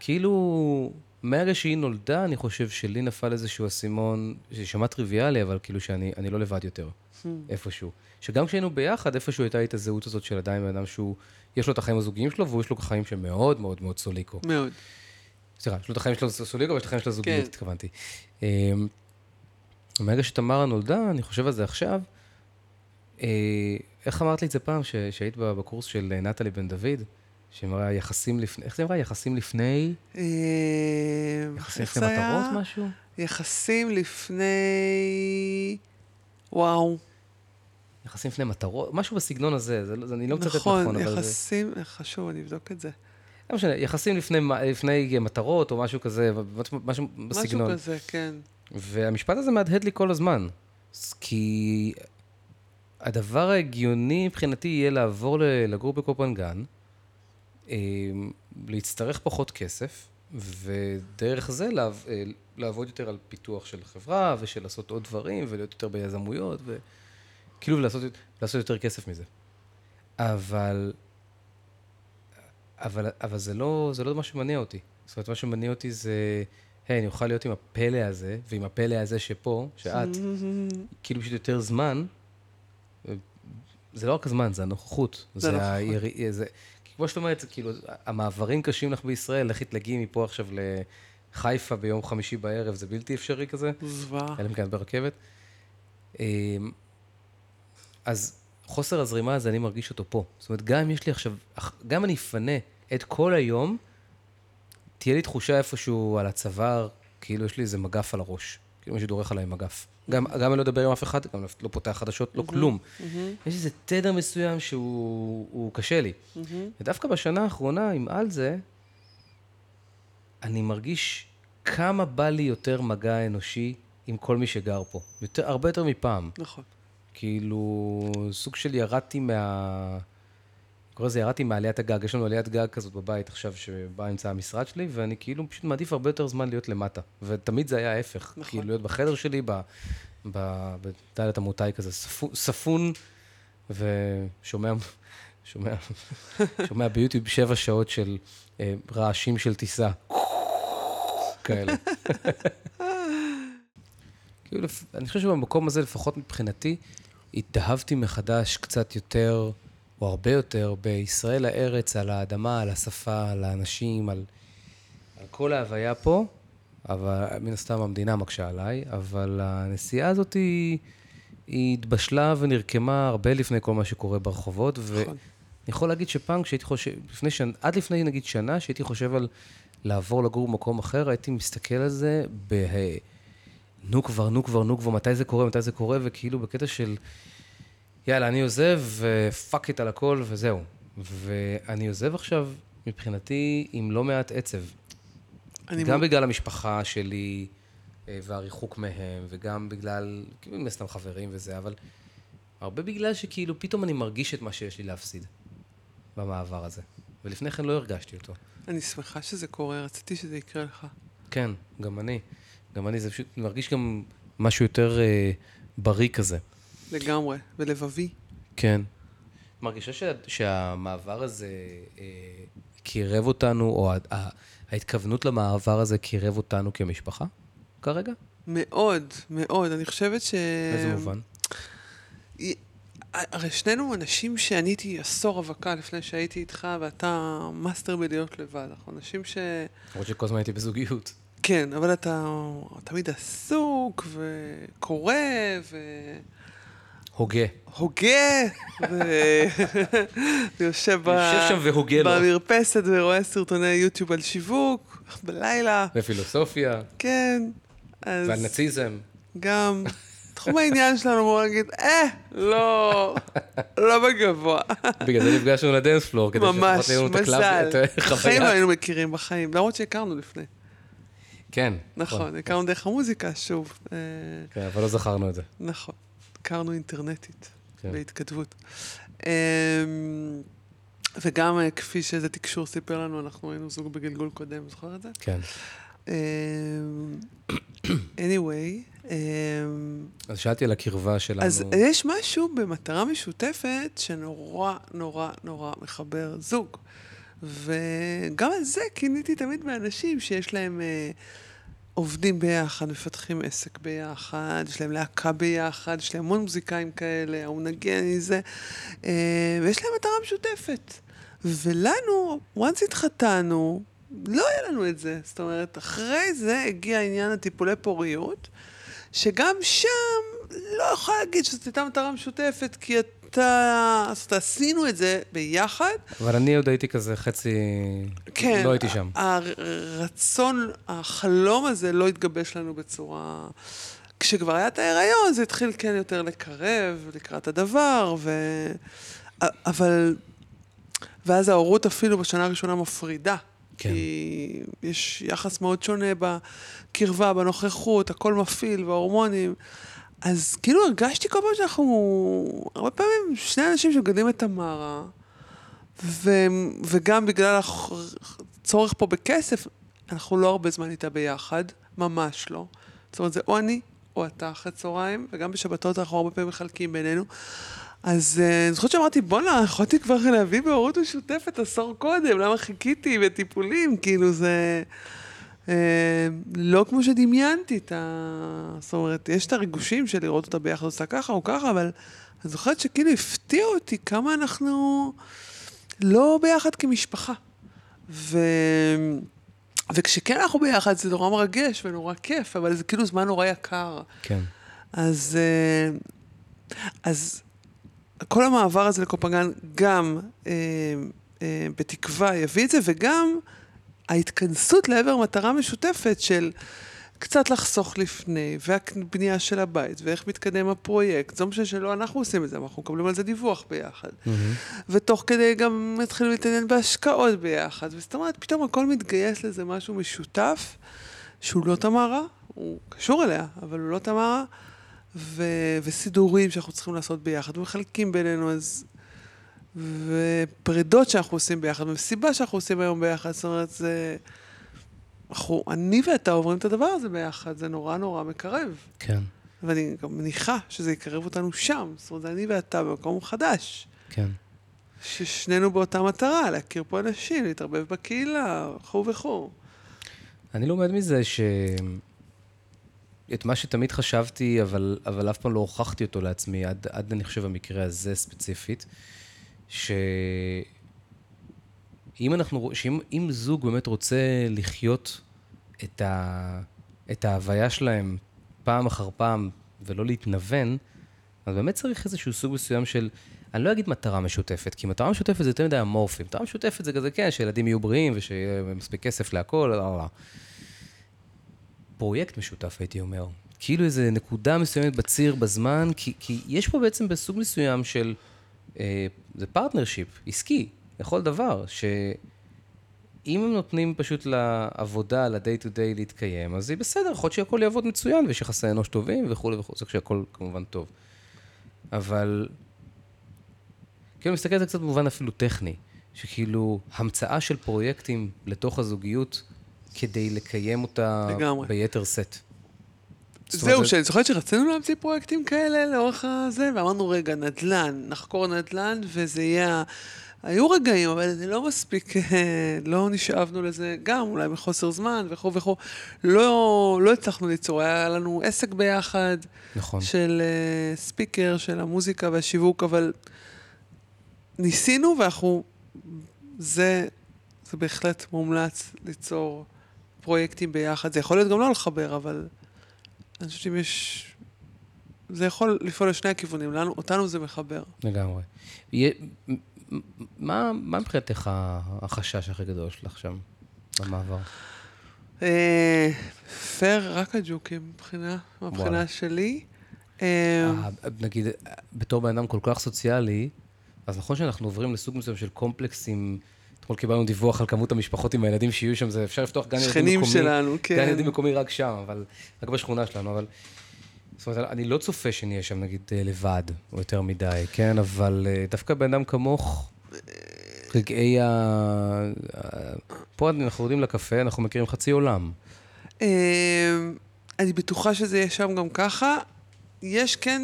כאילו, מהרגע שהיא נולדה, אני חושב שלי נפל איזשהו אסימון, שיישמע טריוויאלי, אבל כאילו שאני אני לא לבד יותר, איפשהו. שגם כשהיינו ביחד, איפשהו הייתה לי את הזהות הזאת של עדיין בן אדם שהוא, יש לו את החיים הזוגיים שלו, והוא יש לו חיים שהם מאוד מאוד מאוד סוליקו. מאוד. סליחה, יש לו את החיים שלו סוליקו, ויש את החיים שלו זוגיות, כן. התכוונתי. אמ, מהרגע שתמרה נולדה, אני חושב על זה עכשיו, אה, איך אמרת לי את זה פעם, שהיית בקורס של אה, נטלי בן דוד, שאמרה יחסים לפני, איך זה אמרה? יחסים לפני, אה, יחסים לפני? מטרות משהו? יחסים לפני... וואו. יחסים לפני מטרות, משהו בסגנון הזה, זה, לא- זה, אני לא מצטט נכון, נכון, אבל זה... יחסים, חשוב, אני אבדוק את זה. לא משנה, יחסים לפני, לפני מטרות או משהו כזה, משהו, משהו בסגנון. משהו כזה, כן. והמשפט הזה מהדהד לי כל הזמן. כי הדבר ההגיוני מבחינתי יהיה לעבור לגור בקופנגן, אה, להצטרך פחות כסף, ודרך זה לעב, אה, לעבוד יותר על פיתוח של חברה, ושל לעשות עוד דברים, ולהיות יותר ביזמויות, וכאילו לעשות, לעשות יותר כסף מזה. אבל אבל, אבל זה, לא, זה לא מה שמניע אותי. זאת אומרת, מה שמניע אותי זה, היי, אני אוכל להיות עם הפלא הזה, ועם הפלא הזה שפה, שאת, כאילו פשוט יותר זמן, זה לא רק הזמן, זה הנוכחות. זה הנוכחות. הירי, זה, כמו שאת אומרת, זה כאילו, המעברים קשים לך בישראל, לכי תלגי מפה עכשיו לחיפה ביום חמישי בערב, זה בלתי אפשרי כזה, זוועה. אלא אם כן ברכבת. אמ, אז חוסר הזרימה הזה, אני מרגיש אותו פה. זאת אומרת, גם אם יש לי עכשיו, גם אני אפנה את כל היום, תהיה לי תחושה איפשהו על הצוואר, כאילו יש לי איזה מגף על הראש. כאילו מישהו דורך עליי עם מגף. גם, גם אני לא אדבר עם אף אחד, גם לא פותח חדשות, לא כלום. יש איזה תדר מסוים שהוא הוא קשה לי. ודווקא בשנה האחרונה, עם על זה, אני מרגיש כמה בא לי יותר מגע אנושי עם כל מי שגר פה. יותר, הרבה יותר מפעם. נכון. כאילו, סוג של ירדתי מה... קורא לזה ירדתי מעליית הגג. יש לנו עליית גג כזאת בבית עכשיו, שבה נמצא המשרד שלי, ואני כאילו פשוט מעדיף הרבה יותר זמן להיות למטה. ותמיד זה היה ההפך. נכון. כאילו, להיות בחדר שלי, בדלת אמותיי כזה, ספו- ספון, ושומע שומע, שומע ביוטיוב שבע שעות של אה, רעשים של טיסה. כאלה. כאילו, אני חושב שבמקום הזה, לפחות מבחינתי, התאהבתי מחדש קצת יותר, או הרבה יותר, בישראל הארץ, על האדמה, על השפה, על האנשים, על, על כל ההוויה פה. אבל מן הסתם המדינה מקשה עליי, אבל הנסיעה הזאת היא, היא התבשלה ונרקמה הרבה לפני כל מה שקורה ברחובות, ואני נכון. יכול להגיד שפעם כשהייתי חושב, לפני שנה, עד לפני נגיד שנה, שהייתי חושב על לעבור לגור במקום אחר, הייתי מסתכל על זה ב... נו כבר, נו כבר, נו כבר, מתי זה קורה, מתי זה קורה, וכאילו בקטע של, יאללה, אני עוזב, ופאק איט על הכל, וזהו. ואני עוזב עכשיו, מבחינתי, עם לא מעט עצב. גם מ- בגלל המשפחה שלי אה, והריחוק מהם, וגם בגלל, כאילו, מן הסתם חברים וזה, אבל הרבה בגלל שכאילו פתאום אני מרגיש את מה שיש לי להפסיד במעבר הזה. ולפני כן לא הרגשתי אותו. אני שמחה שזה קורה, רציתי שזה יקרה לך. כן, גם אני. גם אני, זה פשוט מרגיש גם משהו יותר אה, בריא כזה. לגמרי, ולבבי. כן. מרגישה שה, שהמעבר הזה אה, קירב אותנו, או ה, ה, ההתכוונות למעבר הזה קירב אותנו כמשפחה כרגע? מאוד, מאוד. אני חושבת ש... באיזה מובן? הרי שנינו אנשים שאני הייתי עשור רווקה לפני שהייתי איתך, ואתה מאסטר בלהיות לבד. אנחנו אנשים ש... למרות שכל הזמן הייתי בזוגיות. כן, אבל אתה תמיד עסוק, וקורא, הוגה. ויושב ב... יושב שם והוגה לו. במרפסת ורואה סרטוני יוטיוב על שיווק, בלילה, ופילוסופיה, כן. אז ועל נאציזם. גם תחום העניין שלנו, בוא נגיד, אה, לא, לא בגבוה. בגלל זה נפגשנו לדנס פלור, כדי ממש, לנו את מזל. את בחיים לא החוויה. היינו מכירים בחיים, למרות שהכרנו לפני. כן. נכון, הכרנו דרך המוזיקה, שוב. אה, כן, אבל לא זכרנו את זה. נכון, הכרנו אינטרנטית, כן. בהתכתבות. אמ, וגם אה, כפי שאיזה תקשור סיפר לנו, אנחנו היינו זוג בגלגול קודם, זוכר את זה? כן. אמ, anyway, אמ, אז שאלתי על הקרבה שלנו. אז יש משהו במטרה משותפת שנורא נורא נורא מחבר זוג. וגם על זה כיניתי תמיד באנשים שיש להם אה, עובדים ביחד, מפתחים עסק ביחד, יש להם להקה ביחד, יש להם המון מוזיקאים כאלה, ההוא נגן מזה, אה, ויש להם מטרה משותפת. ולנו, once התחתנו, לא היה לנו את זה. זאת אומרת, אחרי זה הגיע עניין הטיפולי פוריות, שגם שם לא יכולה להגיד שזאת הייתה מטרה משותפת, כי אתה... זאת אומרת, עשינו את זה ביחד. אבל אני עוד הייתי כזה חצי... כן. לא הייתי שם. הרצון, החלום הזה לא התגבש לנו בצורה... כשכבר היה את ההיריון, זה התחיל כן יותר לקרב לקראת הדבר, ו... אבל... ואז ההורות אפילו בשנה הראשונה מפרידה. כן. כי יש יחס מאוד שונה בקרבה, בנוכחות, הכל מפעיל, וההורמונים. אז כאילו הרגשתי כל פעם שאנחנו, הרבה פעמים שני אנשים שמגדלים את תמרה, ו, וגם בגלל הצורך פה בכסף, אנחנו לא הרבה זמן איתה ביחד, ממש לא. זאת אומרת, זה או אני או אתה אחרי צהריים, וגם בשבתות אנחנו הרבה פעמים מחלקים בינינו. אז אה, אני זוכרת שאמרתי, בואנה, יכולתי כבר להביא בהורות משותפת עשור קודם, למה חיכיתי בטיפולים? כאילו זה... אה, לא כמו שדמיינתי את ה... זאת אומרת, יש את הריגושים של לראות אותה ביחד עושה ככה או ככה, אבל אני זוכרת שכאילו הפתיע אותי כמה אנחנו לא ביחד כמשפחה. ו... וכשכן אנחנו ביחד זה נורא מרגש ונורא כיף, אבל זה כאילו זמן נורא יקר. כן. אז, אה, אז כל המעבר הזה לקופגן גם אה, אה, בתקווה יביא את זה, וגם ההתכנסות לעבר מטרה משותפת של קצת לחסוך לפני, והבנייה של הבית, ואיך מתקדם הפרויקט. זה לא משנה שלא אנחנו עושים את זה, אנחנו מקבלים על זה דיווח ביחד. Mm-hmm. ותוך כדי גם התחילו להתעניין בהשקעות ביחד. זאת אומרת, פתאום הכל מתגייס לזה משהו משותף, שהוא לא תמרה, הוא קשור אליה, אבל הוא לא תמרה, ו- וסידורים שאנחנו צריכים לעשות ביחד, ומחלקים בינינו, אז... ופרידות שאנחנו עושים ביחד, ומסיבה שאנחנו עושים היום ביחד, זאת אומרת, זה... אנחנו, אני ואתה עוברים את הדבר הזה ביחד, זה נורא נורא מקרב. כן, ואני גם מניחה שזה יקרב אותנו שם, זאת אומרת, אני ואתה במקום חדש. כן. ששנינו באותה מטרה, להכיר פה אנשים, להתערבב בקהילה, וכו' וכו'. אני לומד מזה ש... את מה שתמיד חשבתי, אבל, אבל אף פעם לא הוכחתי אותו לעצמי, עד, עד אני חושב המקרה הזה ספציפית, שאם אנחנו, שאם אם זוג באמת רוצה לחיות את, ה, את ההוויה שלהם פעם אחר פעם ולא להתנוון, אז באמת צריך איזשהו סוג מסוים של, אני לא אגיד מטרה משותפת, כי מטרה משותפת זה יותר מדי אמורפי. מטרה משותפת זה כזה, כן, שילדים יהיו בריאים ושיהיה מספיק כסף להכל, לא, לא, לא. פרויקט משותף, הייתי אומר. כאילו איזו נקודה מסוימת בציר, בזמן, כי, כי יש פה בעצם בסוג מסוים של, אה, זה partnership, עסקי, לכל דבר, שאם הם נותנים פשוט לעבודה, ל-day to day להתקיים, אז היא בסדר, יכול להיות שהכל יעבוד מצוין, ויש יחסי אנוש טובים וכולי וכולי, זה כשהכל כמובן טוב. אבל, כאילו, מסתכל על זה קצת במובן אפילו טכני, שכאילו, המצאה של פרויקטים לתוך הזוגיות, כדי לקיים אותה לגמרי. ביתר סט. זהו, זה- שאני זוכרת שרצינו להמציא פרויקטים כאלה לאורך הזה, ואמרנו, רגע, נדל"ן, נחקור נדל"ן, וזה יהיה... היו רגעים, אבל זה לא מספיק, אה, לא נשאבנו לזה, גם אולי מחוסר זמן וכו' וכו'. לא, לא הצלחנו ליצור, היה לנו עסק ביחד נכון. של אה, ספיקר, של המוזיקה והשיווק, אבל ניסינו ואנחנו, זה, זה בהחלט מומלץ ליצור פרויקטים ביחד. זה יכול להיות גם לא לחבר, אבל אני חושבת שאם יש... זה יכול לפעול לשני הכיוונים, לנו, אותנו זה מחבר. לגמרי. מ- מה, מה מבחינתך החשש הכי גדול שלך שם, במעבר? אה, פייר, רק הג'וקים מבחינה. מבחינה שלי. אה, אה, נגיד, בתור בן אדם כל כך סוציאלי, אז נכון שאנחנו עוברים לסוג מסוים של קומפלקסים. אתמול קיבלנו דיווח על כמות המשפחות עם הילדים שיהיו שם, זה אפשר לפתוח גן ילדים שכנים מקומי. שלנו, כן. גן ילדים מקומי רק שם, אבל, רק בשכונה שלנו, אבל... זאת אומרת, אני לא צופה שנהיה שם נגיד אה, לבד, או יותר מדי, כן? אבל אה, דווקא בן אדם כמוך, רגעי ה... פה אנחנו יורדים לקפה, אנחנו מכירים חצי עולם. אה, אני בטוחה שזה יהיה שם גם ככה. יש כן,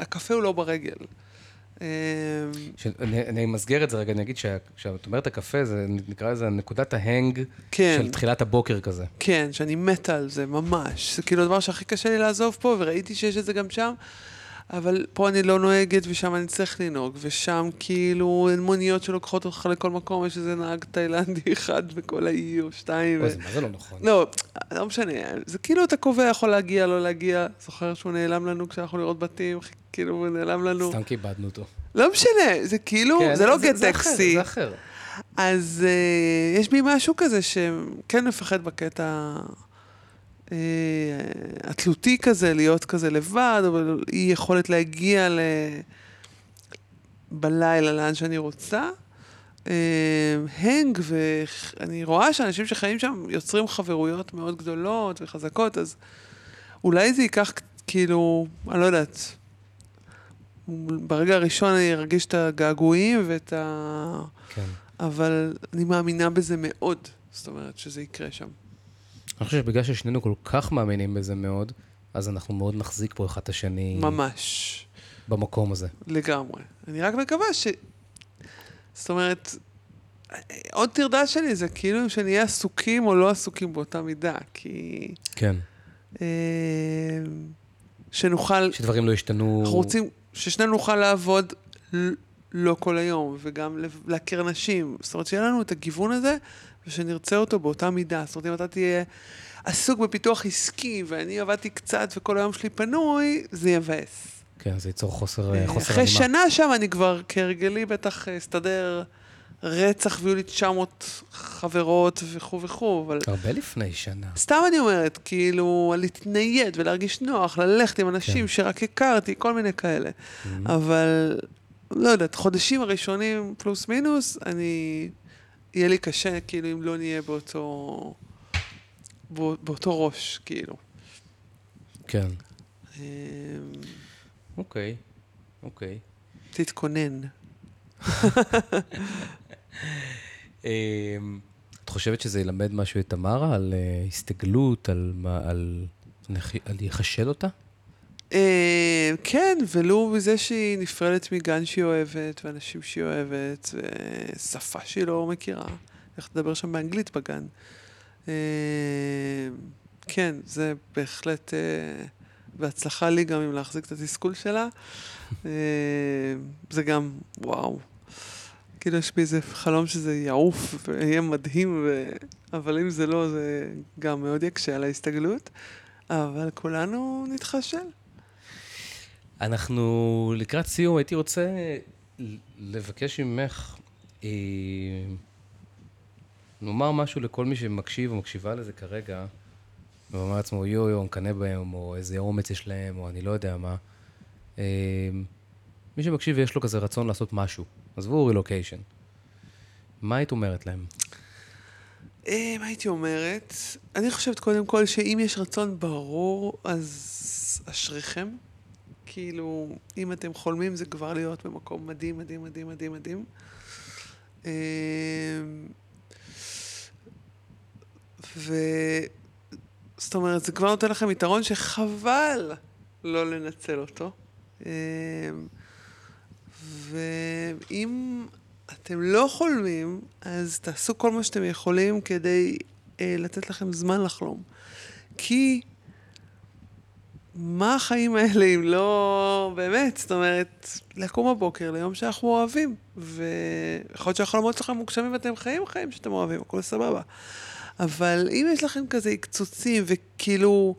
הקפה הוא לא ברגל. אה, ש- אני, אמסגר את זה רגע, אני אגיד שכשאת אומרת הקפה, זה נקרא לזה נקודת ההנג כן. של תחילת הבוקר כזה. כן, שאני מתה על זה, ממש. זה כאילו הדבר שהכי קשה לי לעזוב פה, וראיתי שיש את זה גם שם, אבל פה אני לא נוהגת, ושם אני צריך לנהוג, ושם כאילו אין מוניות שלוקחות אותך לכל מקום, יש איזה נהג תאילנדי אחד בכל האי או שתיים. אוי, ו... מה זה לא נכון? לא, לא משנה, זה כאילו אתה קובע יכול להגיע, לא להגיע. זוכר שהוא נעלם לנו כשאנחנו לראות בתים, כאילו הוא נעלם לנו. סתם קיבדנו אותו. לא משנה, זה כאילו, כן, זה לא גט זה אחר, טקסי. זה אחר. אז uh, יש בי משהו כזה שכן מפחד בקטע uh, התלותי כזה, להיות כזה לבד, אבל אי יכולת להגיע ל... בלילה לאן שאני רוצה. Uh, הנג, ואני רואה שאנשים שחיים שם יוצרים חברויות מאוד גדולות וחזקות, אז אולי זה ייקח כאילו, אני לא יודעת. ברגע הראשון אני ארגיש את הגעגועים ואת ה... כן. אבל אני מאמינה בזה מאוד, זאת אומרת שזה יקרה שם. אני חושב שבגלל ששנינו כל כך מאמינים בזה מאוד, אז אנחנו מאוד נחזיק פה אחד את השני. ממש. במקום הזה. לגמרי. אני רק מקווה ש... זאת אומרת, עוד טרדה שלי זה כאילו שנהיה עסוקים או לא עסוקים באותה מידה, כי... כן. אה, שנוכל... שדברים לא ישתנו. אנחנו רוצים ששנינו נוכל לעבוד לא כל היום, וגם להכיר אנשים. זאת אומרת, שיהיה לנו את הגיוון הזה, ושנרצה אותו באותה מידה. זאת אומרת, אם אתה תהיה עסוק בפיתוח עסקי, ואני עבדתי קצת וכל היום שלי פנוי, זה יבאס. כן, זה ייצור חוסר אה, חוסר אחרי הלימה. שנה שם אני כבר, כהרגלי, בטח אה, אסתדר רצח ויהיו לי 900 חברות וכו' וכו', אבל... הרבה לפני שנה. סתם אני אומרת, כאילו, להתנייד ולהרגיש נוח, ללכת עם אנשים כן. שרק הכרתי, כל מיני כאלה. Mm-hmm. אבל, לא יודעת, חודשים הראשונים פלוס מינוס, אני... יהיה לי קשה, כאילו, אם לא נהיה באותו... בא- באותו ראש, כאילו. כן. אמ, אוקיי. אוקיי. תתכונן. אמ, את חושבת שזה ילמד משהו את תמרה על אה, הסתגלות, על מה- על על יחשל אותה? אה, כן, ולו בזה שהיא נפרדת מגן שהיא אוהבת, ואנשים שהיא אוהבת, ושפה שהיא לא מכירה. איך לדבר שם באנגלית בגן. אה, כן, זה בהחלט בהצלחה לי גם אם להחזיק את התסכול שלה. זה גם, וואו. כאילו יש בי איזה חלום שזה יעוף ויהיה מדהים, ו... אבל אם זה לא, זה גם מאוד יקשה על ההסתגלות. אבל כולנו נתחשל. אנחנו לקראת סיום, הייתי רוצה לבקש ממך, אה, נאמר משהו לכל מי שמקשיב או מקשיבה לזה כרגע, ואומר לעצמו, יו יו, מקנא בהם, או איזה אומץ יש להם, או אני לא יודע מה. אה, מי שמקשיב ויש לו כזה רצון לעשות משהו, עזבו רילוקיישן. מה היית אומרת להם? אה, מה הייתי אומרת? אני חושבת קודם כל שאם יש רצון ברור, אז אשריכם. כאילו, אם אתם חולמים זה כבר להיות במקום מדהים, מדהים, מדהים, מדהים, מדהים. אה, ו... זאת אומרת, זה כבר נותן לכם יתרון שחבל לא לנצל אותו. ואם אתם לא חולמים, אז תעשו כל מה שאתם יכולים כדי אה, לתת לכם זמן לחלום. כי מה החיים האלה אם לא... באמת, זאת אומרת, לקום בבוקר ליום שאנחנו אוהבים. ויכול להיות שהחלומות שלכם מוגשמים ואתם חיים חיים שאתם אוהבים, הכל סבבה. אבל אם יש לכם כזה קצוצים וכאילו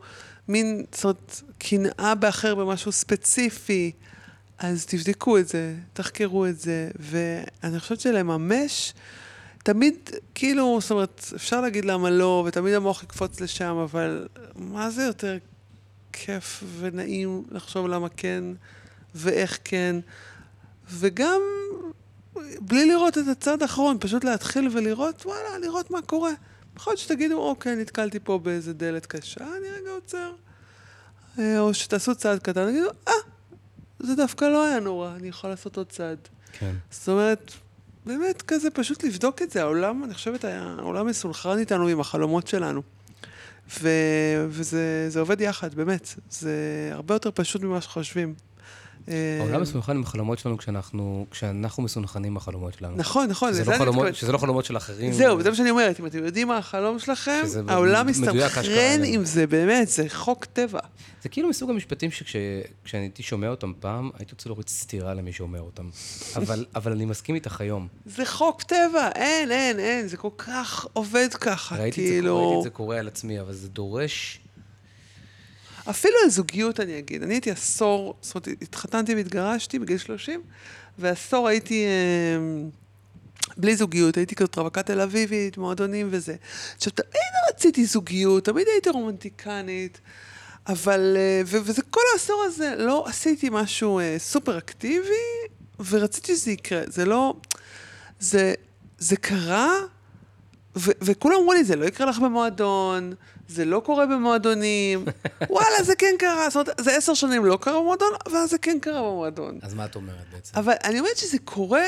מין, זאת אומרת, קנאה באחר במשהו ספציפי, אז תבדקו את זה, תחקרו את זה, ואני חושבת שלממש, תמיד, כאילו, זאת אומרת, אפשר להגיד למה לא, ותמיד המוח יקפוץ לשם, אבל מה זה יותר כיף ונעים לחשוב למה כן, ואיך כן, וגם בלי לראות את הצד האחרון, פשוט להתחיל ולראות, וואלה, לראות מה קורה. יכול להיות שתגידו, אוקיי, נתקלתי פה באיזה דלת קשה, אני רגע עוצר. אה, או שתעשו צעד קטן, תגידו, זה דווקא לא היה נורא, אני יכול לעשות עוד צעד. כן. זאת אומרת, באמת כזה פשוט לבדוק את זה. העולם, אני חושבת, היה- העולם מסונכרן איתנו עם החלומות שלנו. ו, וזה זה עובד יחד, באמת. זה הרבה יותר פשוט ממה שחושבים. אה, העולם מסונכרן עם החלומות שלנו כשאנחנו, כשאנחנו מסונכרנים עם החלומות שלנו. נכון, נכון, שזה לא חלומות-. שזה לא חלומות של אחרים. זהו, זה מה שאני אומרת, אם אתם יודעים מה החלום שלכם, העולם מסתנכרן. עם זה, באמת, זה חוק טבע. זה כאילו מסוג המשפטים שכשאני הייתי שומע אותם פעם, הייתי רוצה להוריד סטירה למי שאומר אותם. אבל, אבל אני מסכים איתך היום. זה חוק טבע, אין, אין, אין, זה כל כך עובד ככה, ראיתי, את זה, כאילו... ראיתי את זה קורה על עצמי, אבל זה דורש... אפילו על זוגיות אני אגיד. אני הייתי עשור, זאת אומרת, התחתנתי והתגרשתי בגיל 30, ועשור הייתי אה, בלי זוגיות, הייתי כזאת רווקה תל אביבית, מועדונים וזה. עכשיו, תמיד רציתי זוגיות, תמיד הייתי רומנטיקנית, אבל, אה, ו- וזה כל העשור הזה, לא עשיתי משהו אה, סופר אקטיבי, ורציתי שזה יקרה. זה לא... זה, זה קרה, ו- וכולם אמרו לי, זה לא יקרה לך במועדון, זה לא קורה במועדונים, וואלה, זה כן קרה. זאת אומרת, זה עשר שנים לא קרה במועדון, אבל זה כן קרה במועדון. אז מה את אומרת בעצם? אבל אני אומרת שזה קורה,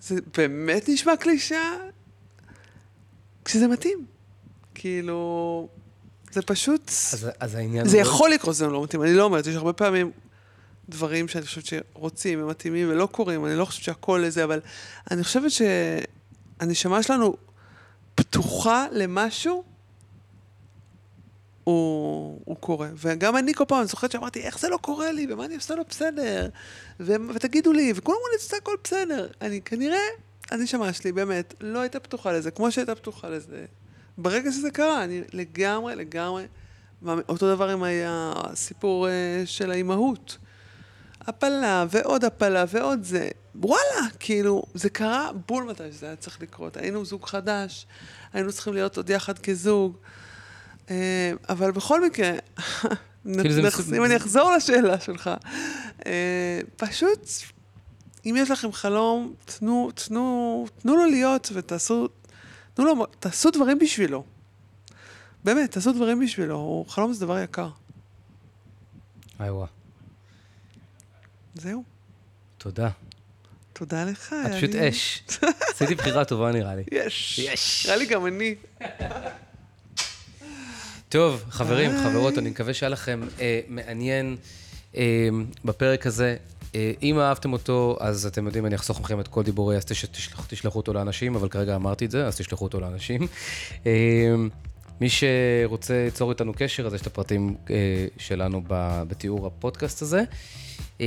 זה באמת נשמע קלישה, כשזה מתאים. כאילו, זה פשוט... אז, אז העניין... זה לא- יכול לקרות שזה לא מתאים, אני לא אומרת, יש הרבה פעמים דברים שאני חושבת שרוצים ומתאימים ולא קורים, אני לא חושבת שהכל לזה, אבל אני חושבת שהנשמה שלנו פתוחה למשהו, הוא, הוא קורה. וגם אני כל פעם, אני זוכרת שאמרתי, איך זה לא קורה לי, ומה אני עושה לא בסדר, ו- ותגידו לי, וכולם אומרים לי, עושה הכל בסדר. אני כנראה, הנשמה שלי באמת לא הייתה פתוחה לזה, כמו שהייתה פתוחה לזה. ברגע שזה קרה, אני לגמרי, לגמרי, אותו דבר עם הסיפור אה, של האימהות. הפלה ועוד הפלה ועוד זה. וואלה, כאילו, זה קרה בול מתי שזה היה צריך לקרות. היינו זוג חדש, היינו צריכים להיות עוד יחד כזוג. אה, אבל בכל מקרה, כאילו אם אני אחזור לשאלה שלך, אה, פשוט, אם יש לכם חלום, תנו, תנו, תנו לו להיות ותעשו, תנו לו, תעשו דברים בשבילו. באמת, תעשו דברים בשבילו, חלום זה דבר יקר. היי וואו. זהו. תודה. תודה לך. את פשוט אש. עשיתי בחירה טובה נראה לי. יש. יש. נראה לי גם אני. טוב, חברים, חברות, אני מקווה שהיה לכם אה, מעניין אה, בפרק הזה. אה, אם אהבתם אותו, אז אתם יודעים, אני אחסוך מכם את כל דיבורי, אז תשלחו, תשלחו אותו לאנשים, אבל כרגע אמרתי את זה, אז תשלחו אותו לאנשים. אה, מי שרוצה ליצור איתנו קשר, אז יש את הפרטים אה, שלנו בתיאור הפודקאסט הזה. אה,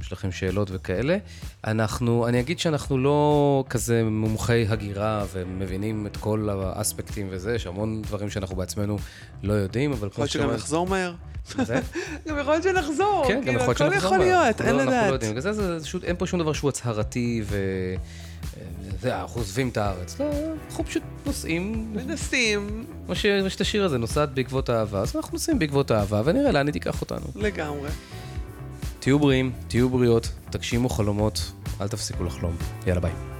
יש לכם שאלות וכאלה. אנחנו, אני אגיד שאנחנו לא כזה מומחי הגירה ומבינים את כל האספקטים וזה, יש המון דברים שאנחנו בעצמנו לא יודעים, אבל כמו שאתה... יכול להיות שגם נחזור מהר. גם יכול להיות שנחזור. כן, גם יכול להיות שנחזור מהר. הכל יכול להיות, אין לדעת. אנחנו לא יודעים. בגלל זה אין פה שום דבר שהוא הצהרתי ו... זה, אנחנו עוזבים את הארץ. לא, אנחנו פשוט נוסעים. מנסים. כמו שיש את השיר הזה, נוסעת בעקבות האהבה, אז אנחנו נוסעים בעקבות האהבה, ונראה לאן היא תיקח אותנו. לגמרי. תהיו בריאים, תהיו בריאות, תגשימו חלומות, אל תפסיקו לחלום. יאללה ביי.